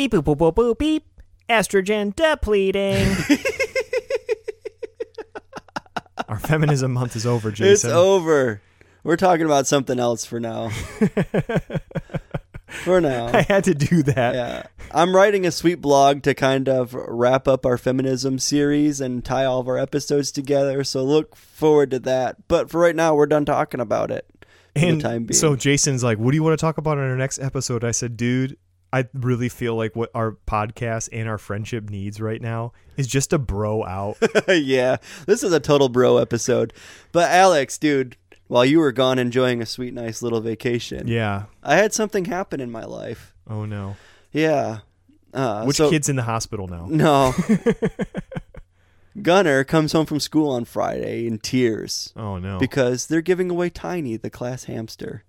Beep boop boop boop boop beep. Estrogen depleting. Our feminism month is over, Jason. It's over. We're talking about something else for now. for now. I had to do that. Yeah. I'm writing a sweet blog to kind of wrap up our feminism series and tie all of our episodes together. So look forward to that. But for right now, we're done talking about it. For and the time being. so Jason's like, "What do you want to talk about in our next episode?" I said, "Dude, I really feel like what our podcast and our friendship needs right now is just a bro out." yeah, this is a total bro episode. But Alex, dude, while you were gone enjoying a sweet, nice little vacation, yeah. I had something happen in my life. Oh no. Yeah. Uh, Which so- kid's in the hospital now? No. Gunner comes home from school on Friday in tears Oh no. because they're giving away Tiny, the class hamster.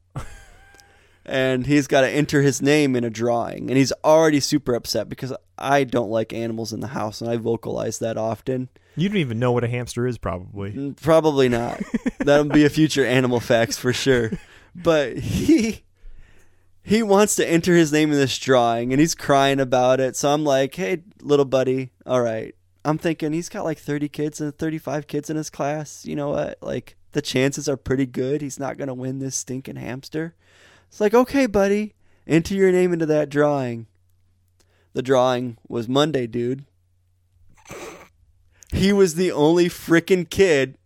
And he's got to enter his name in a drawing. And he's already super upset because I don't like animals in the house, and I vocalize that often. you don't even know what a hamster is, probably. Mm, Probably not. That'll be a future animal facts for sure. But he he wants to enter his name in this drawing and he's crying about it. So I'm like, "Hey, little buddy, all right." I'm thinking he's got like 30 kids and 35 kids in his class. You know what? Like the chances are pretty good he's not going to win this stinking hamster. It's like, "Okay, buddy, enter your name into that drawing." The drawing was Monday, dude. He was the only frickin' kid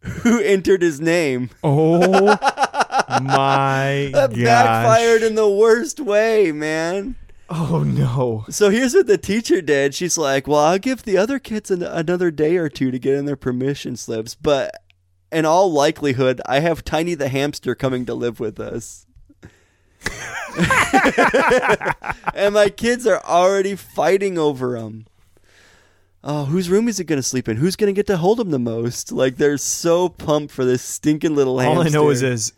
who entered his name. Oh my That gosh. backfired in the worst way, man. Oh no. So here's what the teacher did. She's like, "Well, I'll give the other kids an- another day or two to get in their permission slips, but in all likelihood, I have Tiny the hamster coming to live with us." and my kids are already fighting over him. Oh, whose room is it going to sleep in? Who's going to get to hold him the most? Like they're so pumped for this stinking little hamster. All I know is is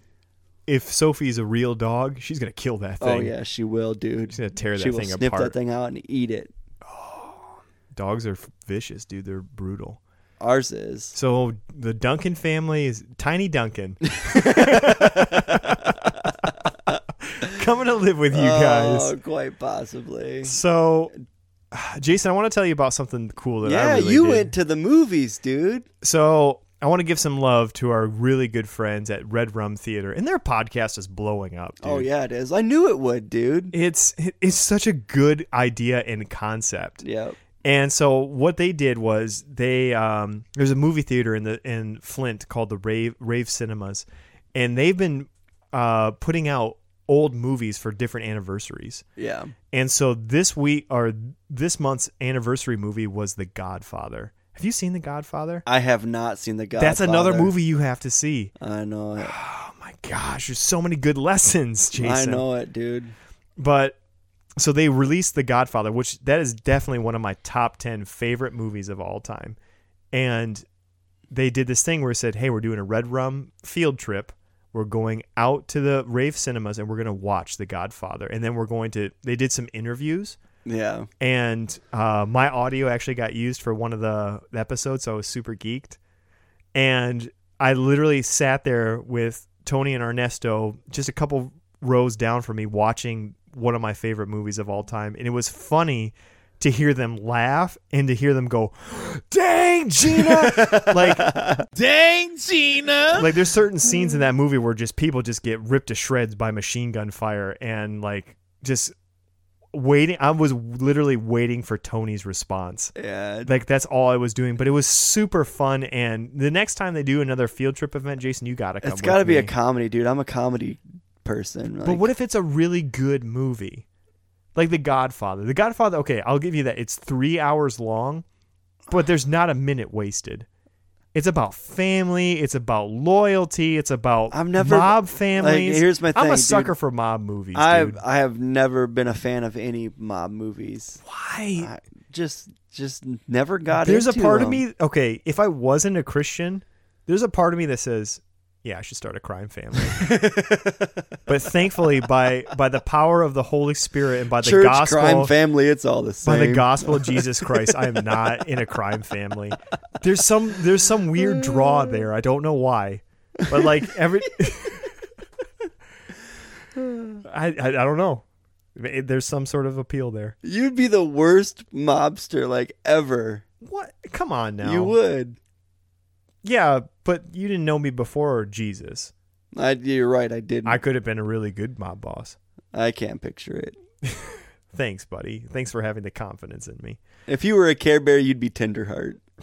if Sophie's a real dog, she's gonna kill that oh, thing. Oh yeah, she will, dude. She's gonna tear she that will thing snip apart. that thing out and eat it. Oh, dogs are vicious, dude. They're brutal. Ours is. So the Duncan family is Tiny Duncan. Coming to live with you guys. Oh, quite possibly. So, Jason, I want to tell you about something cool that I Yeah, really you did. went to the movies, dude. So I want to give some love to our really good friends at Red Rum Theater, and their podcast is blowing up. Dude. Oh yeah, it is. I knew it would, dude. It's it's such a good idea and concept. Yep. And so what they did was they um, there's a movie theater in the in Flint called the Rave Rave Cinemas, and they've been uh, putting out old movies for different anniversaries. Yeah. And so this week or this month's anniversary movie was The Godfather. Have you seen The Godfather? I have not seen the Godfather. That's another movie you have to see. I know it. Oh my gosh, there's so many good lessons, Jason. I know it, dude. But so they released The Godfather, which that is definitely one of my top 10 favorite movies of all time. And they did this thing where it said, "Hey, we're doing a Red Rum field trip. We're going out to the Rave Cinemas and we're going to watch The Godfather. And then we're going to they did some interviews Yeah. and uh, my audio actually got used for one of the episodes, so I was super geeked. And I literally sat there with Tony and Ernesto, just a couple rows down from me, watching one of my favorite movies of all time, and it was funny to hear them laugh and to hear them go, "Dang, Gina!" like, Dang, Gina. like there's certain scenes in that movie where just people just get ripped to shreds by machine gun fire and like just waiting i was literally waiting for tony's response Yeah. like that's all i was doing but it was super fun and the next time they do another field trip event jason you gotta come It's got to with be a comedy, dude. I'm a comedy person. but what if it's a really good movie like the godfather the godfather okay i'll give you that it's three hours long but there's not a minute wasted it's about family. It's about loyalty. It's about I've never- mob families. here's my I'm thing, a dude. sucker for mob movies, I dude. I have never been a fan of any mob movies. Why? I just just never got it. There's a part of me. Okay, if I wasn't a Christian, there's a part of me that says, "Yeah, I should start a crime family." but thankfully, by by the power of the Holy Spirit and by the Church, gospel, crime, family. It's all the same. by the gospel of Jesus Christ, I am not in a crime family. There's some there's some weird draw there. I don't know why, but like every, I, I I don't know. There's some sort of appeal there. You'd be the worst mobster like ever. What? Come on now. You would. Yeah, but you didn't know me before Jesus. I, you're right. I didn't. I could have been a really good mob boss. I can't picture it. Thanks, buddy. Thanks for having the confidence in me. If you were a Care Bear, you'd be Tenderheart.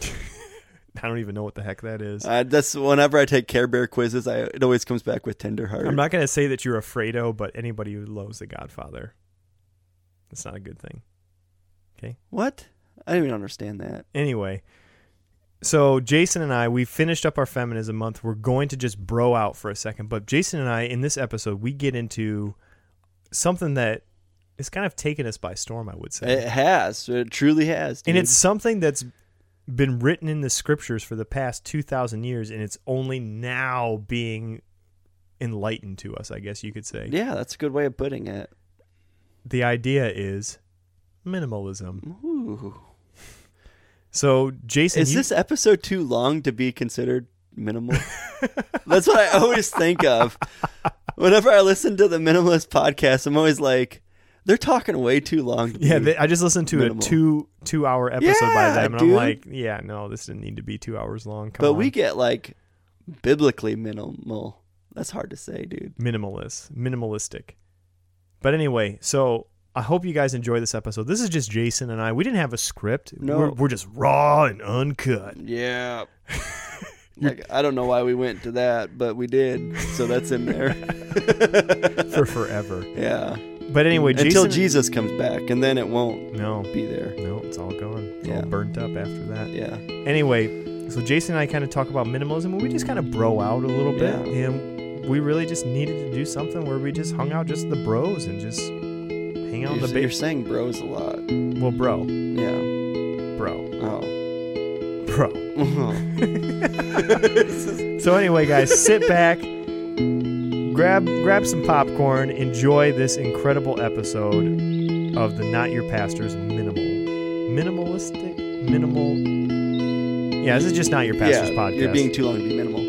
I don't even know what the heck that is. Uh, that's whenever I take Care Bear quizzes, I it always comes back with Tenderheart. I'm not going to say that you're a Fredo, but anybody who loves The Godfather, it's not a good thing. Okay. What? I didn't even understand that. Anyway, so Jason and I, we finished up our feminism month. We're going to just bro out for a second, but Jason and I, in this episode, we get into something that is kind of taken us by storm, I would say. It has. It truly has. and it's something that's been written in the scriptures for the past 2,000 years, and it's only now being enlightened to us, I guess you could say. yeah, that's a good way of putting it. The idea is minimalism. Ooh. So, Jason, Is you- this episode too long to be considered minimal? That's what I always think of. Whenever I listen to the minimalist podcast, I'm always like, they're talking way too long. To Yeah, they, I just listened to minimal. a two two hour episode by them, and I'm like, yeah, no, this didn't need to be two hours long. Come but on. we get like biblically minimal. That's hard to say, dude. minimalist, minimalistic. But anyway, so I hope you guys enjoy this episode. This is just Jason and I. We didn't have a script. No. we're, we're just raw and uncut. Yeah. like I don't know why we went to that, but we did. So that's in there. for forever. yeah. But anyway, Until Jesus comes back, and then it won't No, be there. no, it's all gone. It's all Yeah. burnt up after that. Yeah. Anyway, so Jason and I kind of talk about minimalism, and we just kind of bro out a little bit, Yeah. and we really just needed to do something where we just hung out just the bros and just hang out You're, the you're saying bros a lot. Well, bro, Yeah. bro, Oh. bro. This is- So anyway, guys, sit back, grab grab some popcorn, enjoy this incredible episode of the Not Your Pastor's Minimal, minimalistic, minimal. Yeah, this is just Not Your Pastor's yeah, podcast. You're being too long to be minimal.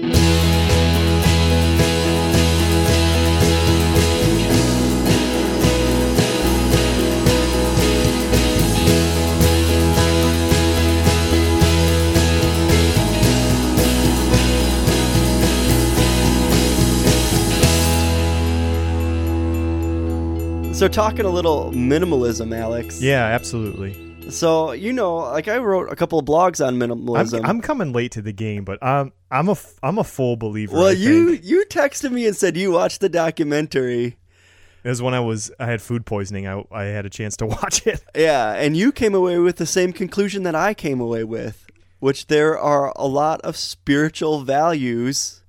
So talking a little minimalism, Alex. yeah, absolutely. So you know, like I wrote a couple of blogs on I'm, minimalism. I'm coming late to the game, but I'm I'm a I'm a full believer. well, you you texted me and said you watched the documentary. it was when I was I had food poisoning. I I had a chance to watch it. Yeah, and you came away with the same conclusion that I came away with, which there are a lot of spiritual values,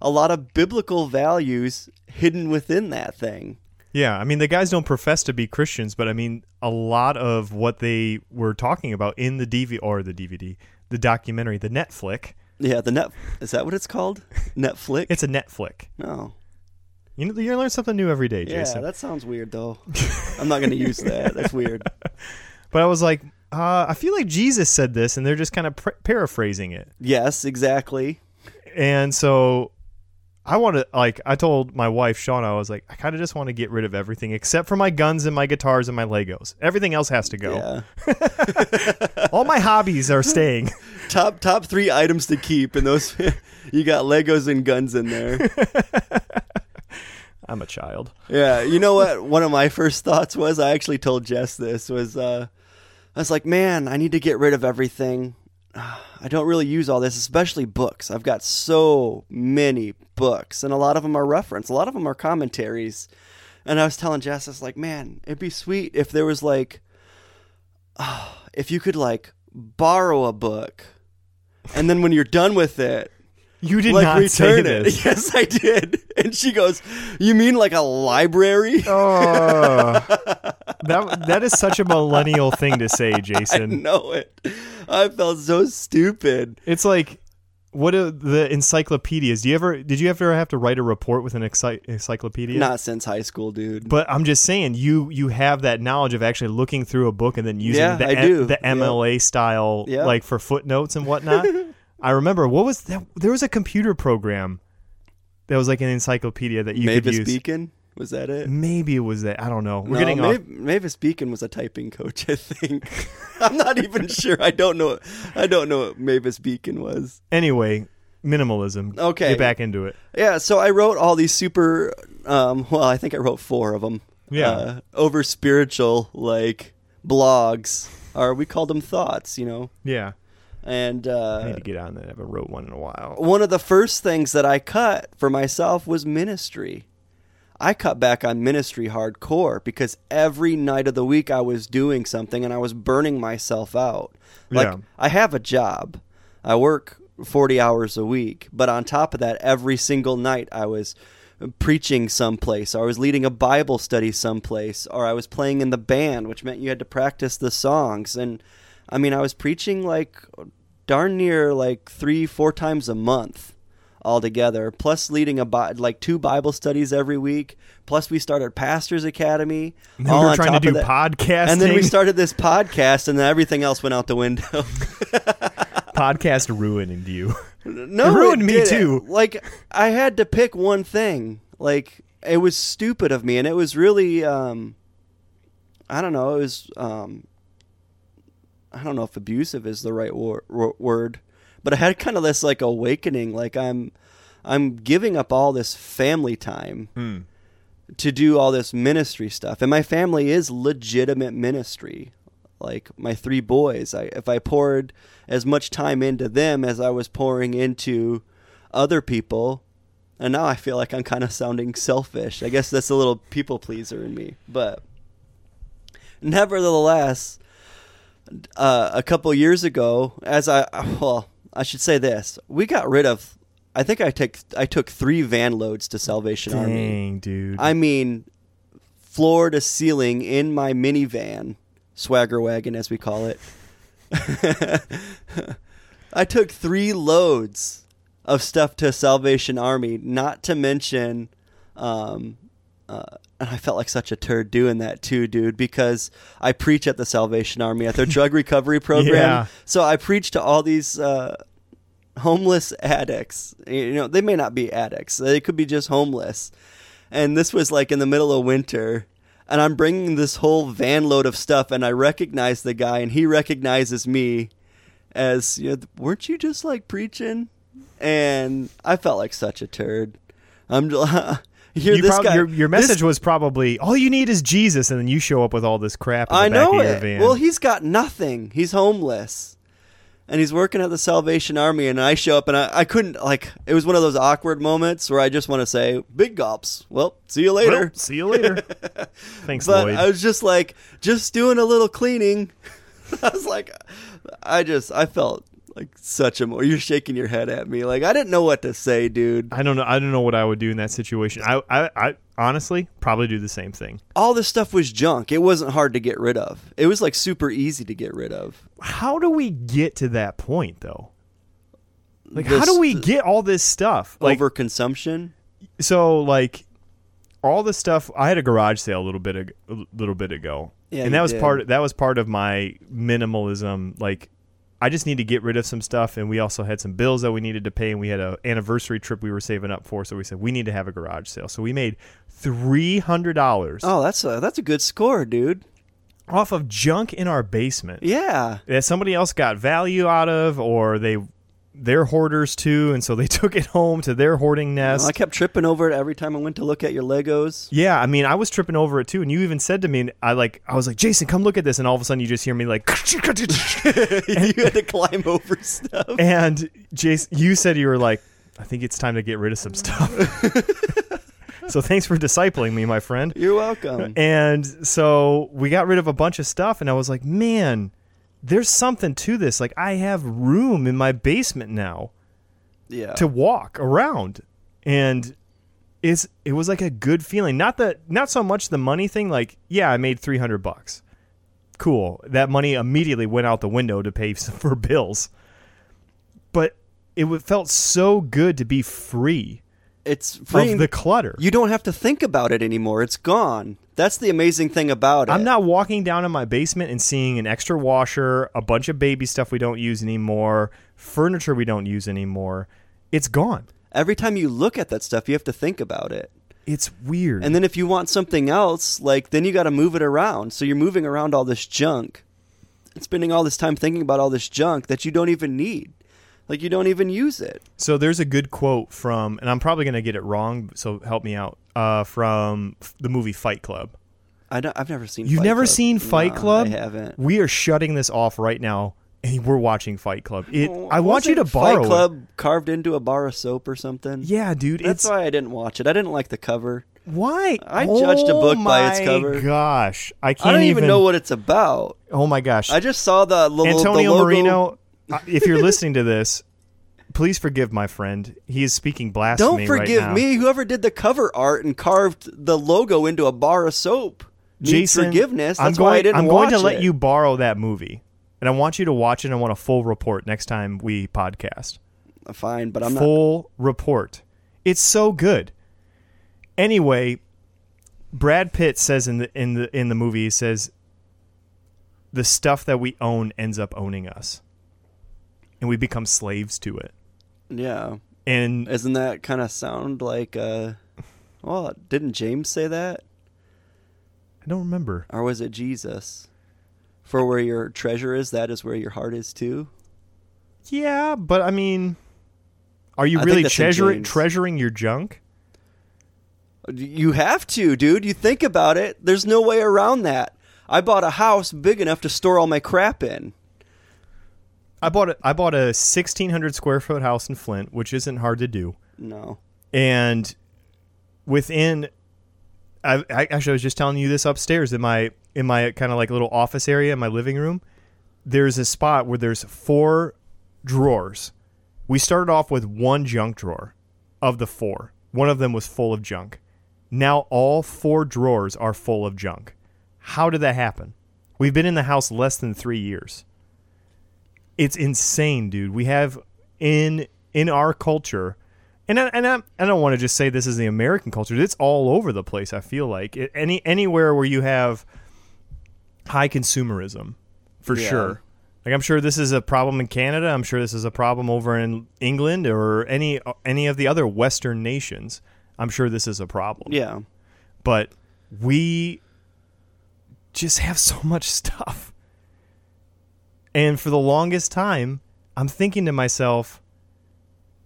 a lot of biblical values hidden within that thing. Yeah, I mean the guys don't profess to be Christians, but I mean a lot of what they were talking about in the DVD or the DVD, the documentary, the Netflix. Yeah, the net is that what it's called? Netflix? It's a Netflix. no. You know, you learn something new every day, Yeah, Jason. that sounds weird though. I'm not going to use that. That's weird. but I was like, uh, I feel like Jesus said this, and they're just kind of pr- paraphrasing it. Yes, exactly. And so I want to like I told my wife Shauna, I was like, I kind of just want to get rid of everything except for my guns and my guitars and my Legos. Everything else has to go. Yeah. All my hobbies are staying. top top 3 items to keep and those you got Legos and guns in there. I'm a child. Yeah, you know what? One of my first thoughts was I actually told Jess this was uh, I was like, man, I need to get rid of everything. I don't really use all this, especially books. I've got so many books, and a lot of them are reference. A lot of them are commentaries. And I was telling Jess, I was like, man, it'd be sweet if there was like, ah, if you could like borrow a book, and then when you're done with it, You did like not say return it. this. Yes, I did. And she goes, "You mean like a library?" Oh, that that is such a millennial thing to say, Jason. I know it. I felt so stupid. It's like what are the encyclopedias? Do you ever did you ever have to write a report with an ency- encyclopedia? Not since high school, dude. But I'm just saying, you you have that knowledge of actually looking through a book and then using Yeah, the I M- do. the Yeah. MLA style, Yeah. like for footnotes and whatnot. I remember what was that? There was a computer program that was like an encyclopedia that you could Mavis use. Beacon Was that it? Maybe it was that. I don't know. We're no, getting off. Mav- Mavis Beacon was a typing coach, I think. I'm not even sure. I don't know. I don't know what Mavis Beacon was. Anyway, minimalism. Okay. Get back into it. Yeah, so I wrote all these super. Um, well, I think I wrote four of them. Yeah. Uh, over spiritual like blogs, or we called them thoughts, you know. Yeah. And I uh, need to get on that. I haven't wrote one in a while. one of the first things that I cut for myself was ministry. I cut back on ministry hardcore because every night of the week I was doing something and I was burning myself out. Like Yeah. I have a job. I work 40 hours a week, but on top of that every single night I was preaching someplace or I was leading a Bible study someplace or I was playing in the band, which meant you had to practice the songs and I mean I was preaching like darn near like 3 4 times a month altogether plus leading a Bi- like two bible studies every week plus we started pastors academy And then all we were trying to do podcasting. and then we started this podcast and then everything else went out the window podcast ruining you. no It ruined me, didn't. too. like i had to pick one thing like it was stupid of me and it was really um i don't know it was um i don't know if abusive is the right wor- wor- word but i had kind of this like awakening like i'm i'm giving up all this family time Hmm. to do all this ministry stuff. And my family is legitimate ministry. Like my three boys I, if i poured as much time into them as i was pouring into other people and now i feel like i'm kind of sounding selfish. I guess that's a little people pleaser in me but nevertheless uh, a couple years ago as i well i should say this we got rid of i think i take i took three van loads to salvation army Dang, dude. I mean, floor to ceiling in my minivan, swagger wagon as we call it. I took three loads of stuff to Salvation Army, not to mention, um, uh, and I felt like such a turd doing that too, dude, because I preach at the Salvation Army at their drug recovery program. Yeah. So I preach to all these uh, homeless addicts. You know, they may not be addicts; they could be just homeless. And this was like in the middle of winter, and I'm bringing this whole van load of stuff, and I recognize the guy, and he recognizes me as, you know, weren't you just like preaching? And I felt like such a turd. I'm here. You this prob- guy, your, your this- message was probably all you need is Jesus, and then you show up with all this crap in the I back know it. van. Well, he's got nothing. He's homeless. And he's working at the Salvation Army, and I show up, and I, I couldn't, like, it was one of those awkward moments where I just want to say, big gulps. Well, see you later. Well, see you later. Thanks, but Lloyd. I was just like, just doing a little cleaning. I was like, I just, I felt like such a, mo- you're shaking your head at me. Like, I didn't know what to say, dude. I don't know. I don't know what I would do in that situation. I, I, I honestly probably do the same thing. All this stuff was junk. It wasn't hard to get rid of. It was like super easy to get rid of. How do we get to that point, though? Like, how This- do we get all this stuff? Like, Overconsumption. so like all the stuff. I had a garage sale a little bit ag- a little bit ago, Yeah, and you that was did. part. That was part of my minimalism. Like, I just need to get rid of some stuff, and we also had some bills that we needed to pay, and we had an anniversary trip we were saving up for. So we said we need to have a garage sale. So we made three hundred dollars Oh, that's a that's a good score, dude. off of junk in our basement Yeah. that somebody else got value out of, or they they're hoarders too, and so they took it home to their hoarding nest. I kept tripping over it every time I went to look at your Legos. Yeah, I mean, I was tripping over it too, and you even said to me, and I like, I was like, Jason, come look at this, and all of a sudden you just hear me like, you had to climb over stuff. and Jason, you said you were like, I think it's time to get rid of some stuff. so thanks for discipling me, my friend. You're welcome. And so we got rid of a bunch of stuff, and I was like, man, there's something to this. Like, I have room in my basement now. Yeah. to walk around and it's it was like a good feeling not that not so much the money thing like yeah i made 300 bucks cool that money immediately went out the window to pay for bills but it felt so good to be free it's free. of the clutter you don't have to think about it anymore. It's gone. That's the amazing thing about it. i'm not walking down in my basement and seeing an extra washer a bunch of baby stuff we don't use anymore furniture we don't use anymore it's gone Every time you look at that stuff, you have to think about it. It's weird. And then if you want something else, like then you got to move it around. So you're moving around all this junk and spending all this time thinking about all this junk that you don't even need. Like you don't even use it. So there's a good quote from, and I'm probably going to get it wrong, so help me out. Uh, from the movie Fight Club. I don't, I've never seen. You've Fight never Club. seen Fight No, Club? I haven't. We are shutting this off right now, and we're watching Fight Club. It. Oh, I want you to borrow. Fight it. Club carved into a bar of soap or something. Yeah, dude. That's why I didn't watch it. I didn't like the cover. why I judged a book Oh by its my cover. Gosh, I can't I don't even know what it's about. Oh my gosh, I just saw the, lo- Antonio the logo. Marino. Uh, if you're listening to this, please forgive my friend. He is speaking blasphemy. Don't forgive right me. Whoever did the cover art and carved the logo into a bar of soap Jason. forgiveness. That's I'm going. why I didn't I'm going to watch let you borrow that movie, and I want you to watch it. and I want a full report next time we podcast. Fine, but I'm not. full report. It's so good. Anyway, Brad Pitt says in the in the in the movie he says the stuff that we own ends up owning us. And we become slaves to it. Yeah, And isn't that kind of sound like? uh Well, didn't James say that, I don't remember. or was it Jesus? For where your treasure is, that is where your heart is too. Yeah, but I mean are you I really treasuring treasuring your junk? You have to, dude. You think about it. There's no way around that. I bought a house big enough to store all my crap in. I bought a I bought a 1600 square foot house in Flint, which isn't hard to do. No. and within I, I actually I was just telling you this upstairs in my in my kind of like little office area in my living room. There's a spot where there's four drawers. We started off with one junk drawer of the four. One of them was full of junk. Now all four drawers are full of junk. How did that happen? We've been in the house less than three years it's insane dude we have in in our culture and I, and I, I don't want to just say this is the American culture. It's all over the place. I feel like it, any anywhere where you have high consumerism, for Yeah. sure. Like I'm sure this is a problem in Canada. I'm sure this is a problem over in England or any any of the other Western nations. I'm sure this is a problem. Yeah. But we just have so much stuff. And for the longest time, I'm thinking to myself,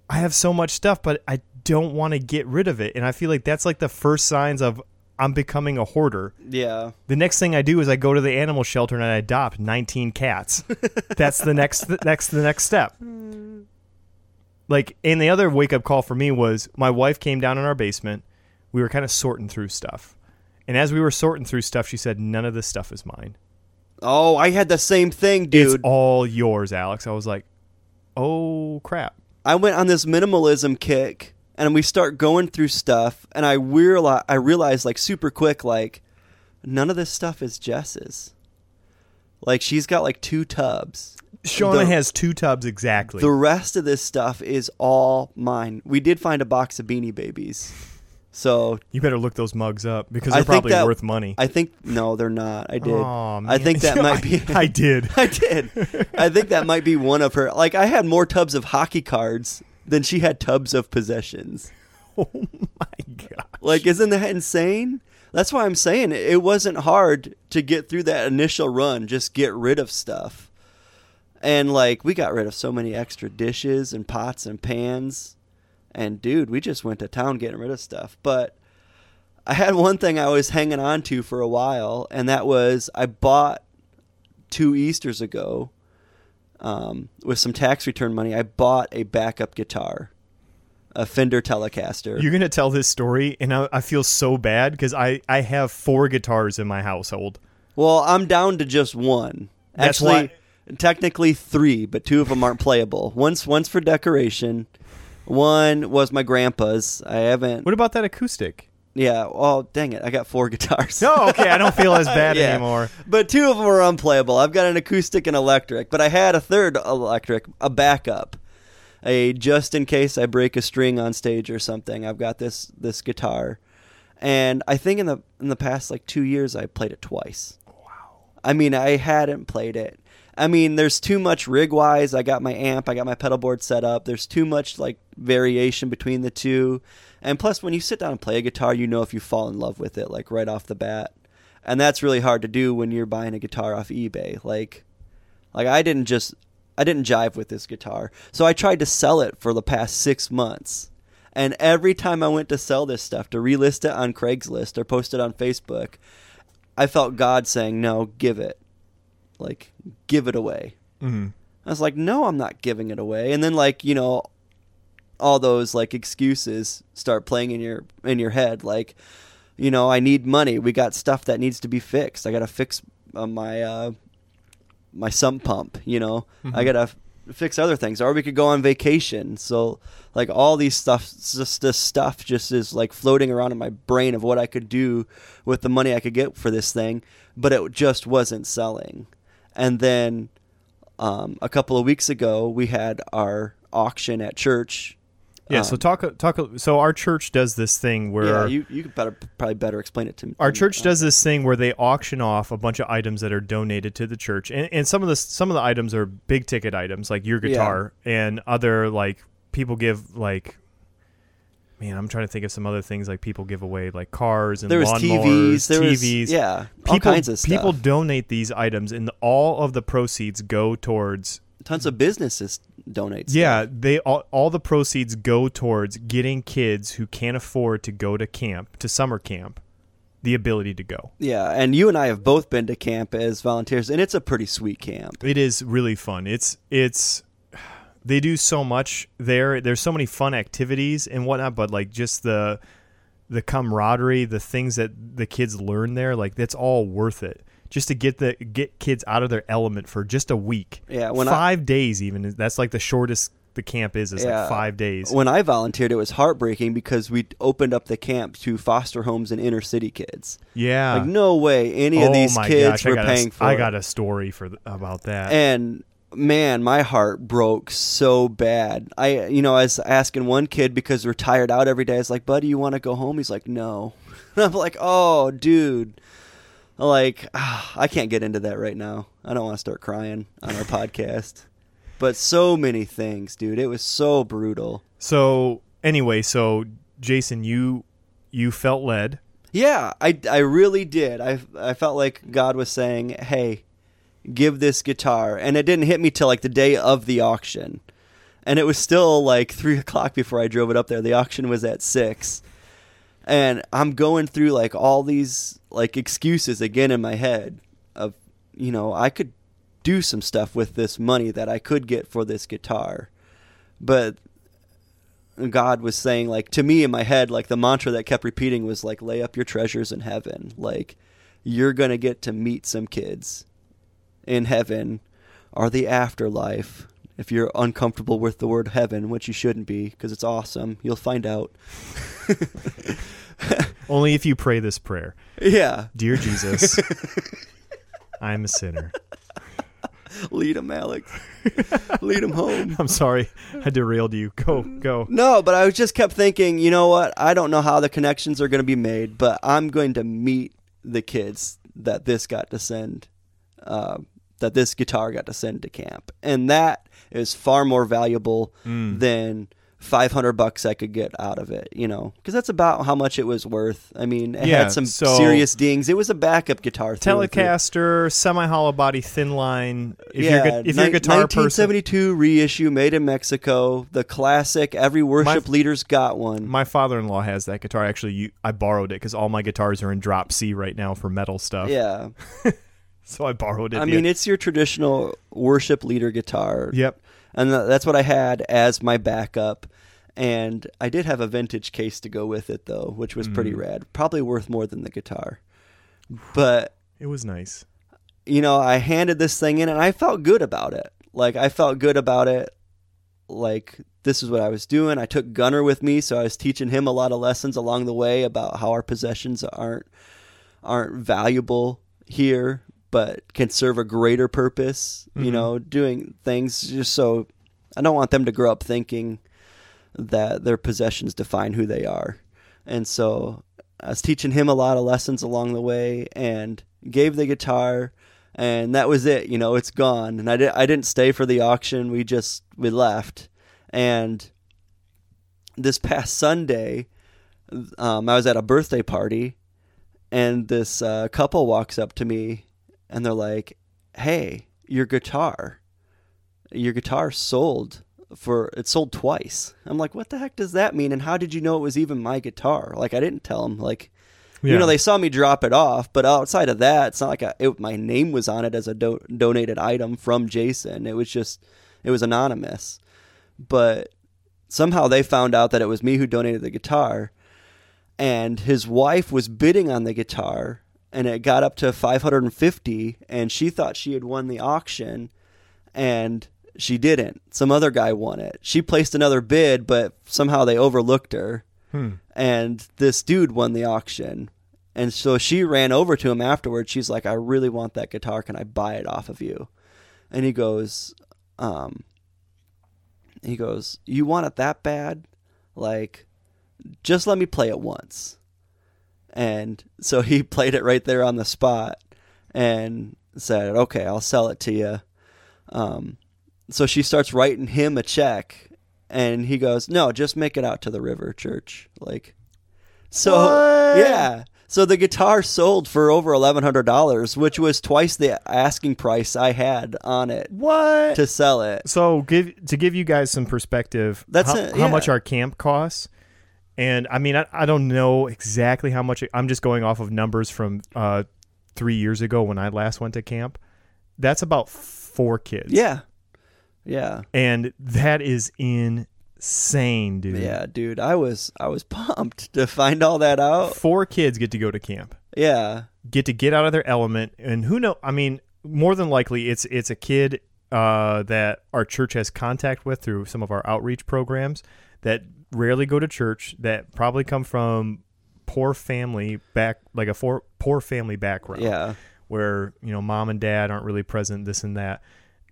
I have so much stuff, but I don't want to get rid of it. And I feel like that's like the first signs of I'm becoming a hoarder. Yeah. The next thing I do is I go to the animal shelter and I adopt 19 cats. that's the next the next the next step. Like and the other wake up call for me was my wife came down in our basement. We were kind of sorting through stuff. And as we were sorting through stuff, she said, "None of this stuff is mine. Oh, I had the same thing, dude. It's all yours, Alex." I was like, "Oh crap." I went on this minimalism kick, and we start going through stuff, and I realize, I realized like super quick, like none of this stuff is Jess's. Like she's got like two tubs. Shauna The- has two tubs exactly. The rest of this stuff is all mine. We did find a box of Beanie Babies, so you better look those mugs up because they're probably that- worth money. I think no, they're not. I did. Aw, I think that might be. I did. I did. I think that might be one of her. Like I had more tubs of hockey cards than she had tubs of possessions. Oh my god. Like, isn't that insane? That's why I'm saying it wasn't hard to get through that initial run. Just get rid of stuff. And like, we got rid of so many extra dishes and pots and pans. And dude, we just went to town getting rid of stuff. But I had one thing I was hanging on to for a while, and that was I bought two Easters ago um, with some tax return money. I bought a backup guitar, a Fender Telecaster. You're gonna tell this story, and I, I feel so bad because I I have four guitars in my household. Well, I'm down to just one. That's Actually, why- technically three, but two of them aren't playable. One's one's for decoration. One was my grandpa's. I haven't. What about that acoustic? Yeah. Oh, dang it! I got four guitars. No, okay, I don't feel as bad Yeah. anymore. But two of them are unplayable. I've got an acoustic and electric, but I had a third electric, a backup, a just in case I break a string on stage or something. I've got this this guitar, and I think in the in the past like two years I played it twice. Wow. I mean, I hadn't played it, I mean, there's too much rig wise. I got my amp, I got my pedal board set up. There's too much like variation between the two. And plus, when you sit down and play a guitar, you know if you fall in love with it like right off the bat. And that's really hard to do when you're buying a guitar off eBay. Like, like I didn't just I didn't jive with this guitar, so I tried to sell it for the past six months. And every time I went to sell this stuff to relist it on Craigslist or post it on Facebook, I felt God saying, "No, give it." Like, give it away. hmm I was like, no, I'm not giving it away. And then like, you know, all those like excuses start playing in your in your head like, you know, I need money. We got stuff that needs to be fixed. I got to fix uh, my uh my sump pump, you know. I got to f- fix other things or we could go on vacation. So like all these stuff just this stuff just is like floating around in my brain of what I could do with the money I could get for this thing, but it just wasn't selling. And then um, a couple of weeks ago, we had our auction at church. Yeah. so Um, talk talk. So our church does this thing where yeah, you you could better probably better explain it to me. our church I- does this thing where they auction off a bunch of items that are donated to the church, and, and some of the some of the items are big ticket items like your Yeah. guitar, and other like people give like. Man, I'm trying to think of some other things like people give away like cars and There was TVs. There was TVs. yeah, all people, kinds of stuff. People donate these items, and all of the proceeds go towards tons of businesses donate. stuff. Yeah, they all, all the proceeds go towards getting kids who can't afford to go to camp, to summer camp, the ability to go. yeah, and you and I have both been to camp as volunteers, and it's a pretty sweet camp. It is really fun. It's it's they do so much there. There's so many fun activities and whatnot, but like just the the camaraderie, the things that the kids learn there, like that's all worth it. Just to get the get kids out of their element for just a week. Yeah, when I- five days even. That's like the shortest the camp is. Is Yeah. like five days. When I volunteered, it was heartbreaking because we opened up the camp to foster homes and inner city kids. yeah. Like no way any oh of these kids gosh, were paying a, for. I it. got a story for about that. and man my heart broke so bad. I you know i was asking one kid because we're tired out every day. I was like buddy you want to go home? He's like no. And i'm like oh dude. Like ah, i can't get into that right now. I don't want to start crying on our podcast. But so many things dude. It was so brutal. So anyway, so Jason, you you felt led. Yeah, I, I really did. I I felt like God was saying, "Hey, give this guitar," and it didn't hit me till like the day of the auction, and it was still like three o'clock before I drove it up there. The auction was at six, and I'm going through like all these like excuses again in my head of, you know, I could do some stuff with this money that I could get for this guitar, but God was saying like to me in my head like the mantra that kept repeating was like lay up your treasures in heaven. Like you're going to get to meet some kids in heaven are the afterlife if you're uncomfortable with the word heaven which you shouldn't be because it's awesome you'll find out Only if you pray this prayer. yeah Dear Jesus, I'm a sinner. lead him Alex lead him home I'm sorry I derailed you. Go, go. No, but I just kept thinking, you know what? I don't know how the connections are going to be made, but I'm going to meet the kids that this got to send, uh, that this guitar got to send to camp, and that is far more valuable Mm. than 500 bucks I could get out of it. You know, because that's about how much it was worth. I mean, it Yeah, had some so- serious dings. It was a backup guitar. Telecaster, semi hollow body, thin line. If yeah, you're if you're a guitar person, 1972 reissue, made in Mexico. The classic. Every worship leader's got one. my father in law has that guitar. Actually, you, I borrowed it because all my guitars are in drop C right now for metal stuff. yeah. So I borrowed it. I mean, it's your traditional worship leader guitar. Yep. And that's what I had as my backup. And I did have a vintage case to go with it, though, which was Mm. pretty rad. Probably worth more than the guitar. But, It was nice. you know, I handed this thing in and I felt good about it. Like, I felt good about it. Like, this is what I was doing. I took Gunner with me, so I was teaching him a lot of lessons along the way about how our possessions aren't aren't valuable here, but can serve a greater purpose. You Mhm. know, doing things just so I don't want them to grow up thinking that their possessions define who they are. And so I was teaching him a lot of lessons along the way and gave the guitar and that was it. You know, it's gone. And I did I didn't stay for the auction. We just we left, and this past Sunday, um, I was at a birthday party, and this uh, couple walks up to me, and they're like, "Hey, your guitar, your guitar sold." For it sold twice. I'm like, what the heck does that mean? And how did you know it was even my guitar? Like, I didn't tell them. Like, you know, they saw me drop it off, but outside of that, it's not like I, it, my name was on it as a do- donated item from Jason. It was just, it was anonymous. But somehow they found out that it was me who donated the guitar, and his wife was bidding on the guitar, and it got up to 550, and she thought she had won the auction, and she didn't. Some other guy won it. She placed another bid, but somehow they overlooked her Hmm. and this dude won the auction. And so she ran over to him afterwards. She's like, "I really want that guitar. Can I buy it off of you?" And he goes, um, he goes, "You want it that bad? Like, just let me play it once." And so he played it right there on the spot, and said, "Okay, I'll sell it to you." Um, so she starts writing him a check and he goes, "No, just make it out to the river church." Like so What? yeah. So the guitar sold for over $1100, which was twice the asking price I had on it What? to sell it. So give to give you guys some perspective. That's how, it, how much our camp costs. And I mean, I, I don't know exactly how much. It, I'm just going off of numbers from uh, three years ago when I last went to camp. That's about four kids. Yeah. Yeah. and that is insane, dude. Yeah, dude. I was I was pumped to find all that out. Four kids get to go to camp, Yeah. get to get out of their element, and who know? I mean, more than likely, it's it's a kid uh, that our church has contact with through some of our outreach programs that rarely go to church, that probably come from poor family back, like a poor poor family background. Yeah. where you know mom and dad aren't really present, this and that,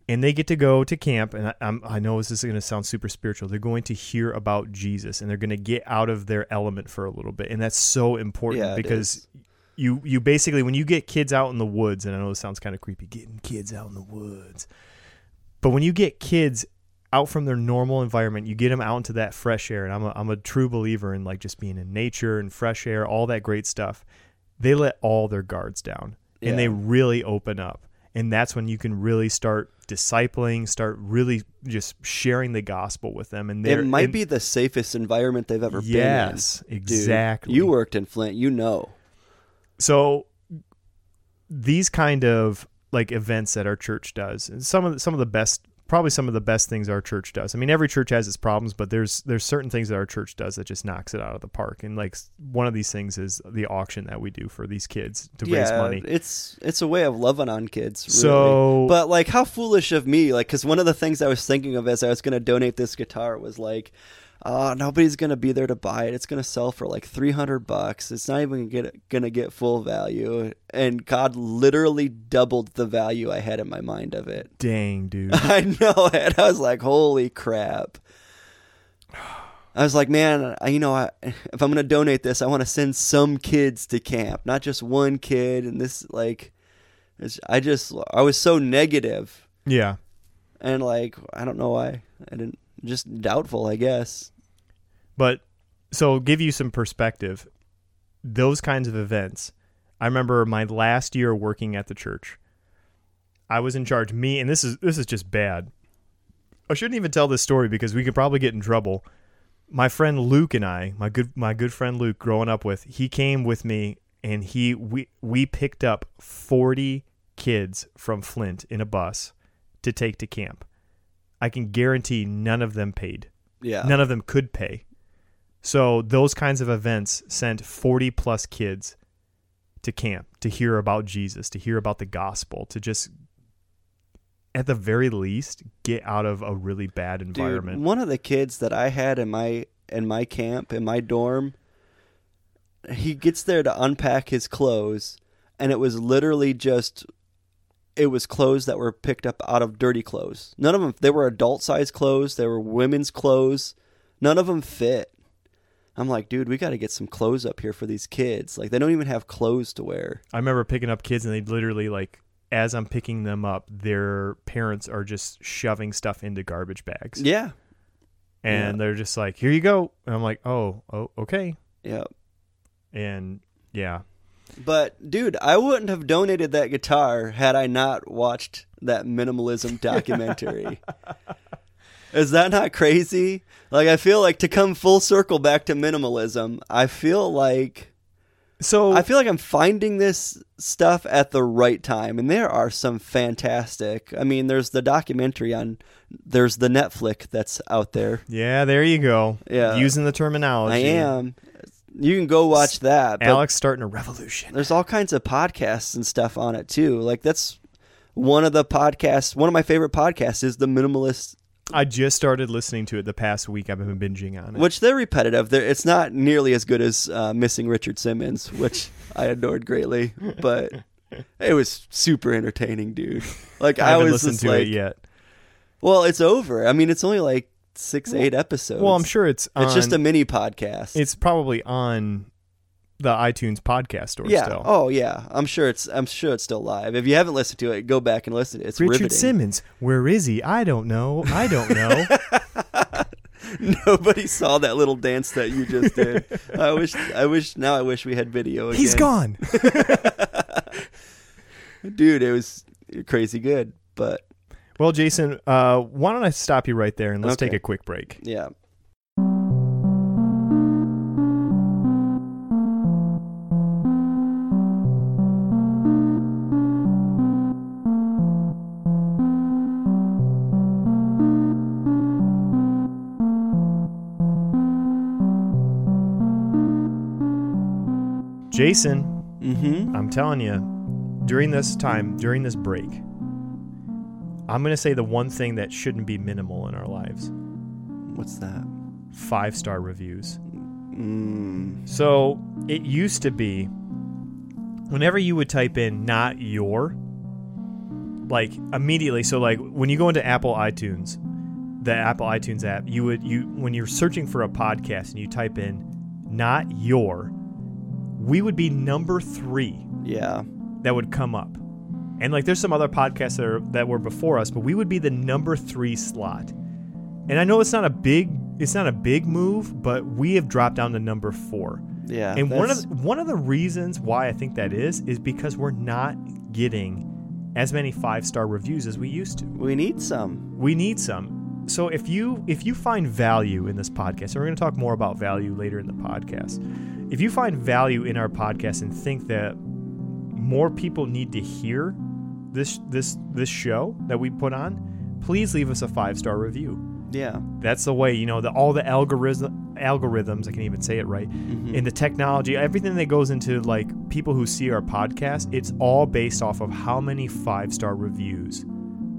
and they get to go to camp. And I, I'm, I know this is going to sound super spiritual. They're going to hear about Jesus, and they're going to get out of their element for a little bit, and that's so important Yeah, because you you basically when you get kids out in the woods, and I know this sounds kind of creepy, getting kids out in the woods, but when you get kids out from their normal environment, you get them out into that fresh air, and I'm a, I'm a true believer in like just being in nature and fresh air, all that great stuff. They let all their guards down, and they really open up, and that's when you can really start discipling, start really just sharing the gospel with them, and It might and- be the safest environment they've ever yes, been in. Dude, exactly. You worked in Flint, you know. so these kind of like events that our church does and some of the, some of the best probably some of the best things our church does i mean every church has its problems but there's there's certain things that our church does that just knocks it out of the park and like one of these things is the auction that we do for these kids to raise money It's it's a way of loving on kids. Really. So- but like, how foolish of me! Like, because one of the things I was thinking of as I was going to donate this guitar was like, oh, nobody's going to be there to buy it. It's going to sell for like three hundred bucks. It's not even get going to get full value. And God literally doubled the value I had in my mind of it. dang dude I know it. I was like, holy crap. I was like, man, I, you know, I, if I'm going to donate this, I want to send some kids to camp, not just one kid. And this, like, it's, I just, I was so negative, yeah and like, I don't know why. I didn't, just doubtful, I guess. But so give you some perspective, those kinds of events. I remember my last year working at the church. I was in charge. Me and this is this is just bad. I shouldn't even tell this story because we could probably get in trouble. My friend Luke and I, my good my good friend Luke, growing up with, he came with me and he we we picked up forty kids from Flint in a bus to take to camp. I can guarantee none of them paid Yeah. none of them could pay. So those kinds of events sent 40 plus kids to camp to hear about Jesus, to hear about the gospel, to just at the very least get out of a really bad Dude, environment. one of the kids that I had in my in my camp in my dorm, he gets there to unpack his clothes, and it was literally just it was clothes that were picked up out of dirty clothes. None of them they were adult size clothes. They were women's clothes. None of them fit. I'm like, dude, we got to get some clothes up here for these kids. Like they don't even have clothes to wear. I remember picking up kids and they'd literally like as I'm picking them up, their parents are just shoving stuff into garbage bags, Yeah. and yeah. they're just like, "Here you go," and I'm like, "Oh, oh, okay," Yeah. and yeah, But dude, I wouldn't have donated that guitar had I not watched that minimalism documentary. Is that not crazy? Like I feel like to come full circle back to minimalism, I feel like so I feel like I'm finding this stuff at the right time and there are some fantastic. I mean, there's the documentary on there's the Netflix that's out there. yeah, there you go, Yeah. using the terminology. I am. You can go watch that. Alex starting a revolution. there's all kinds of podcasts and stuff on it too. Like that's one of the podcasts. One of my favorite podcasts is the Minimalist, I just started listening to it the past week. I've been binging on it. which they're repetitive. They're, it's not nearly as good as uh, Missing Richard Simmons, which I adored greatly, but it was super entertaining, dude. Like I I, was listened to like, it yet. well, it's over. I mean, it's only like six, eight episodes. Well, I'm sure it's it's just a mini podcast. it's probably on the iTunes podcast store yeah. still. Oh yeah. I'm sure it's. I'm sure it's still live. If you haven't listened to it, go back and listen. It's Richard riveting. Simmons, where is he? I don't know. I don't know. Nobody saw that little dance that you just did. I wish. I wish. Now I wish we had video. Again. He's gone. dude. It was crazy good, but Well, Jason, uh, why don't I stop you right there and let's Okay. take a quick break. yeah. Jason, Mm-hmm. I'm telling you, during this time, during this break, I'm going to say the one thing that shouldn't be minimal in our lives What's that? five star reviews. Mm. So it used to be whenever you would type in not your, like immediately, so like when you go into Apple iTunes, the Apple iTunes app, you would, you, when you're searching for a podcast and you type in not your, we would be number three Yeah. that would come up. And like there's some other podcasts that, are, that were before us, but we would be the number three slot. And I know it's not a big it's not a big move, but we have dropped down to number four. Yeah. and one of the, one of the reasons why I think that is is because we're not getting as many five star reviews as we used to. we need some. We need some. So if you if you find value in this podcast, and we're going to talk more about value later in the podcast. If you find value in our podcast and think that more people need to hear this this this show that we put on, please leave us a five star review. Yeah. That's the way you know the all the algorithm algorithms. I can even say it right. Mhm. In the technology, everything that goes into like people who see our podcast, it's all based off of how many five star reviews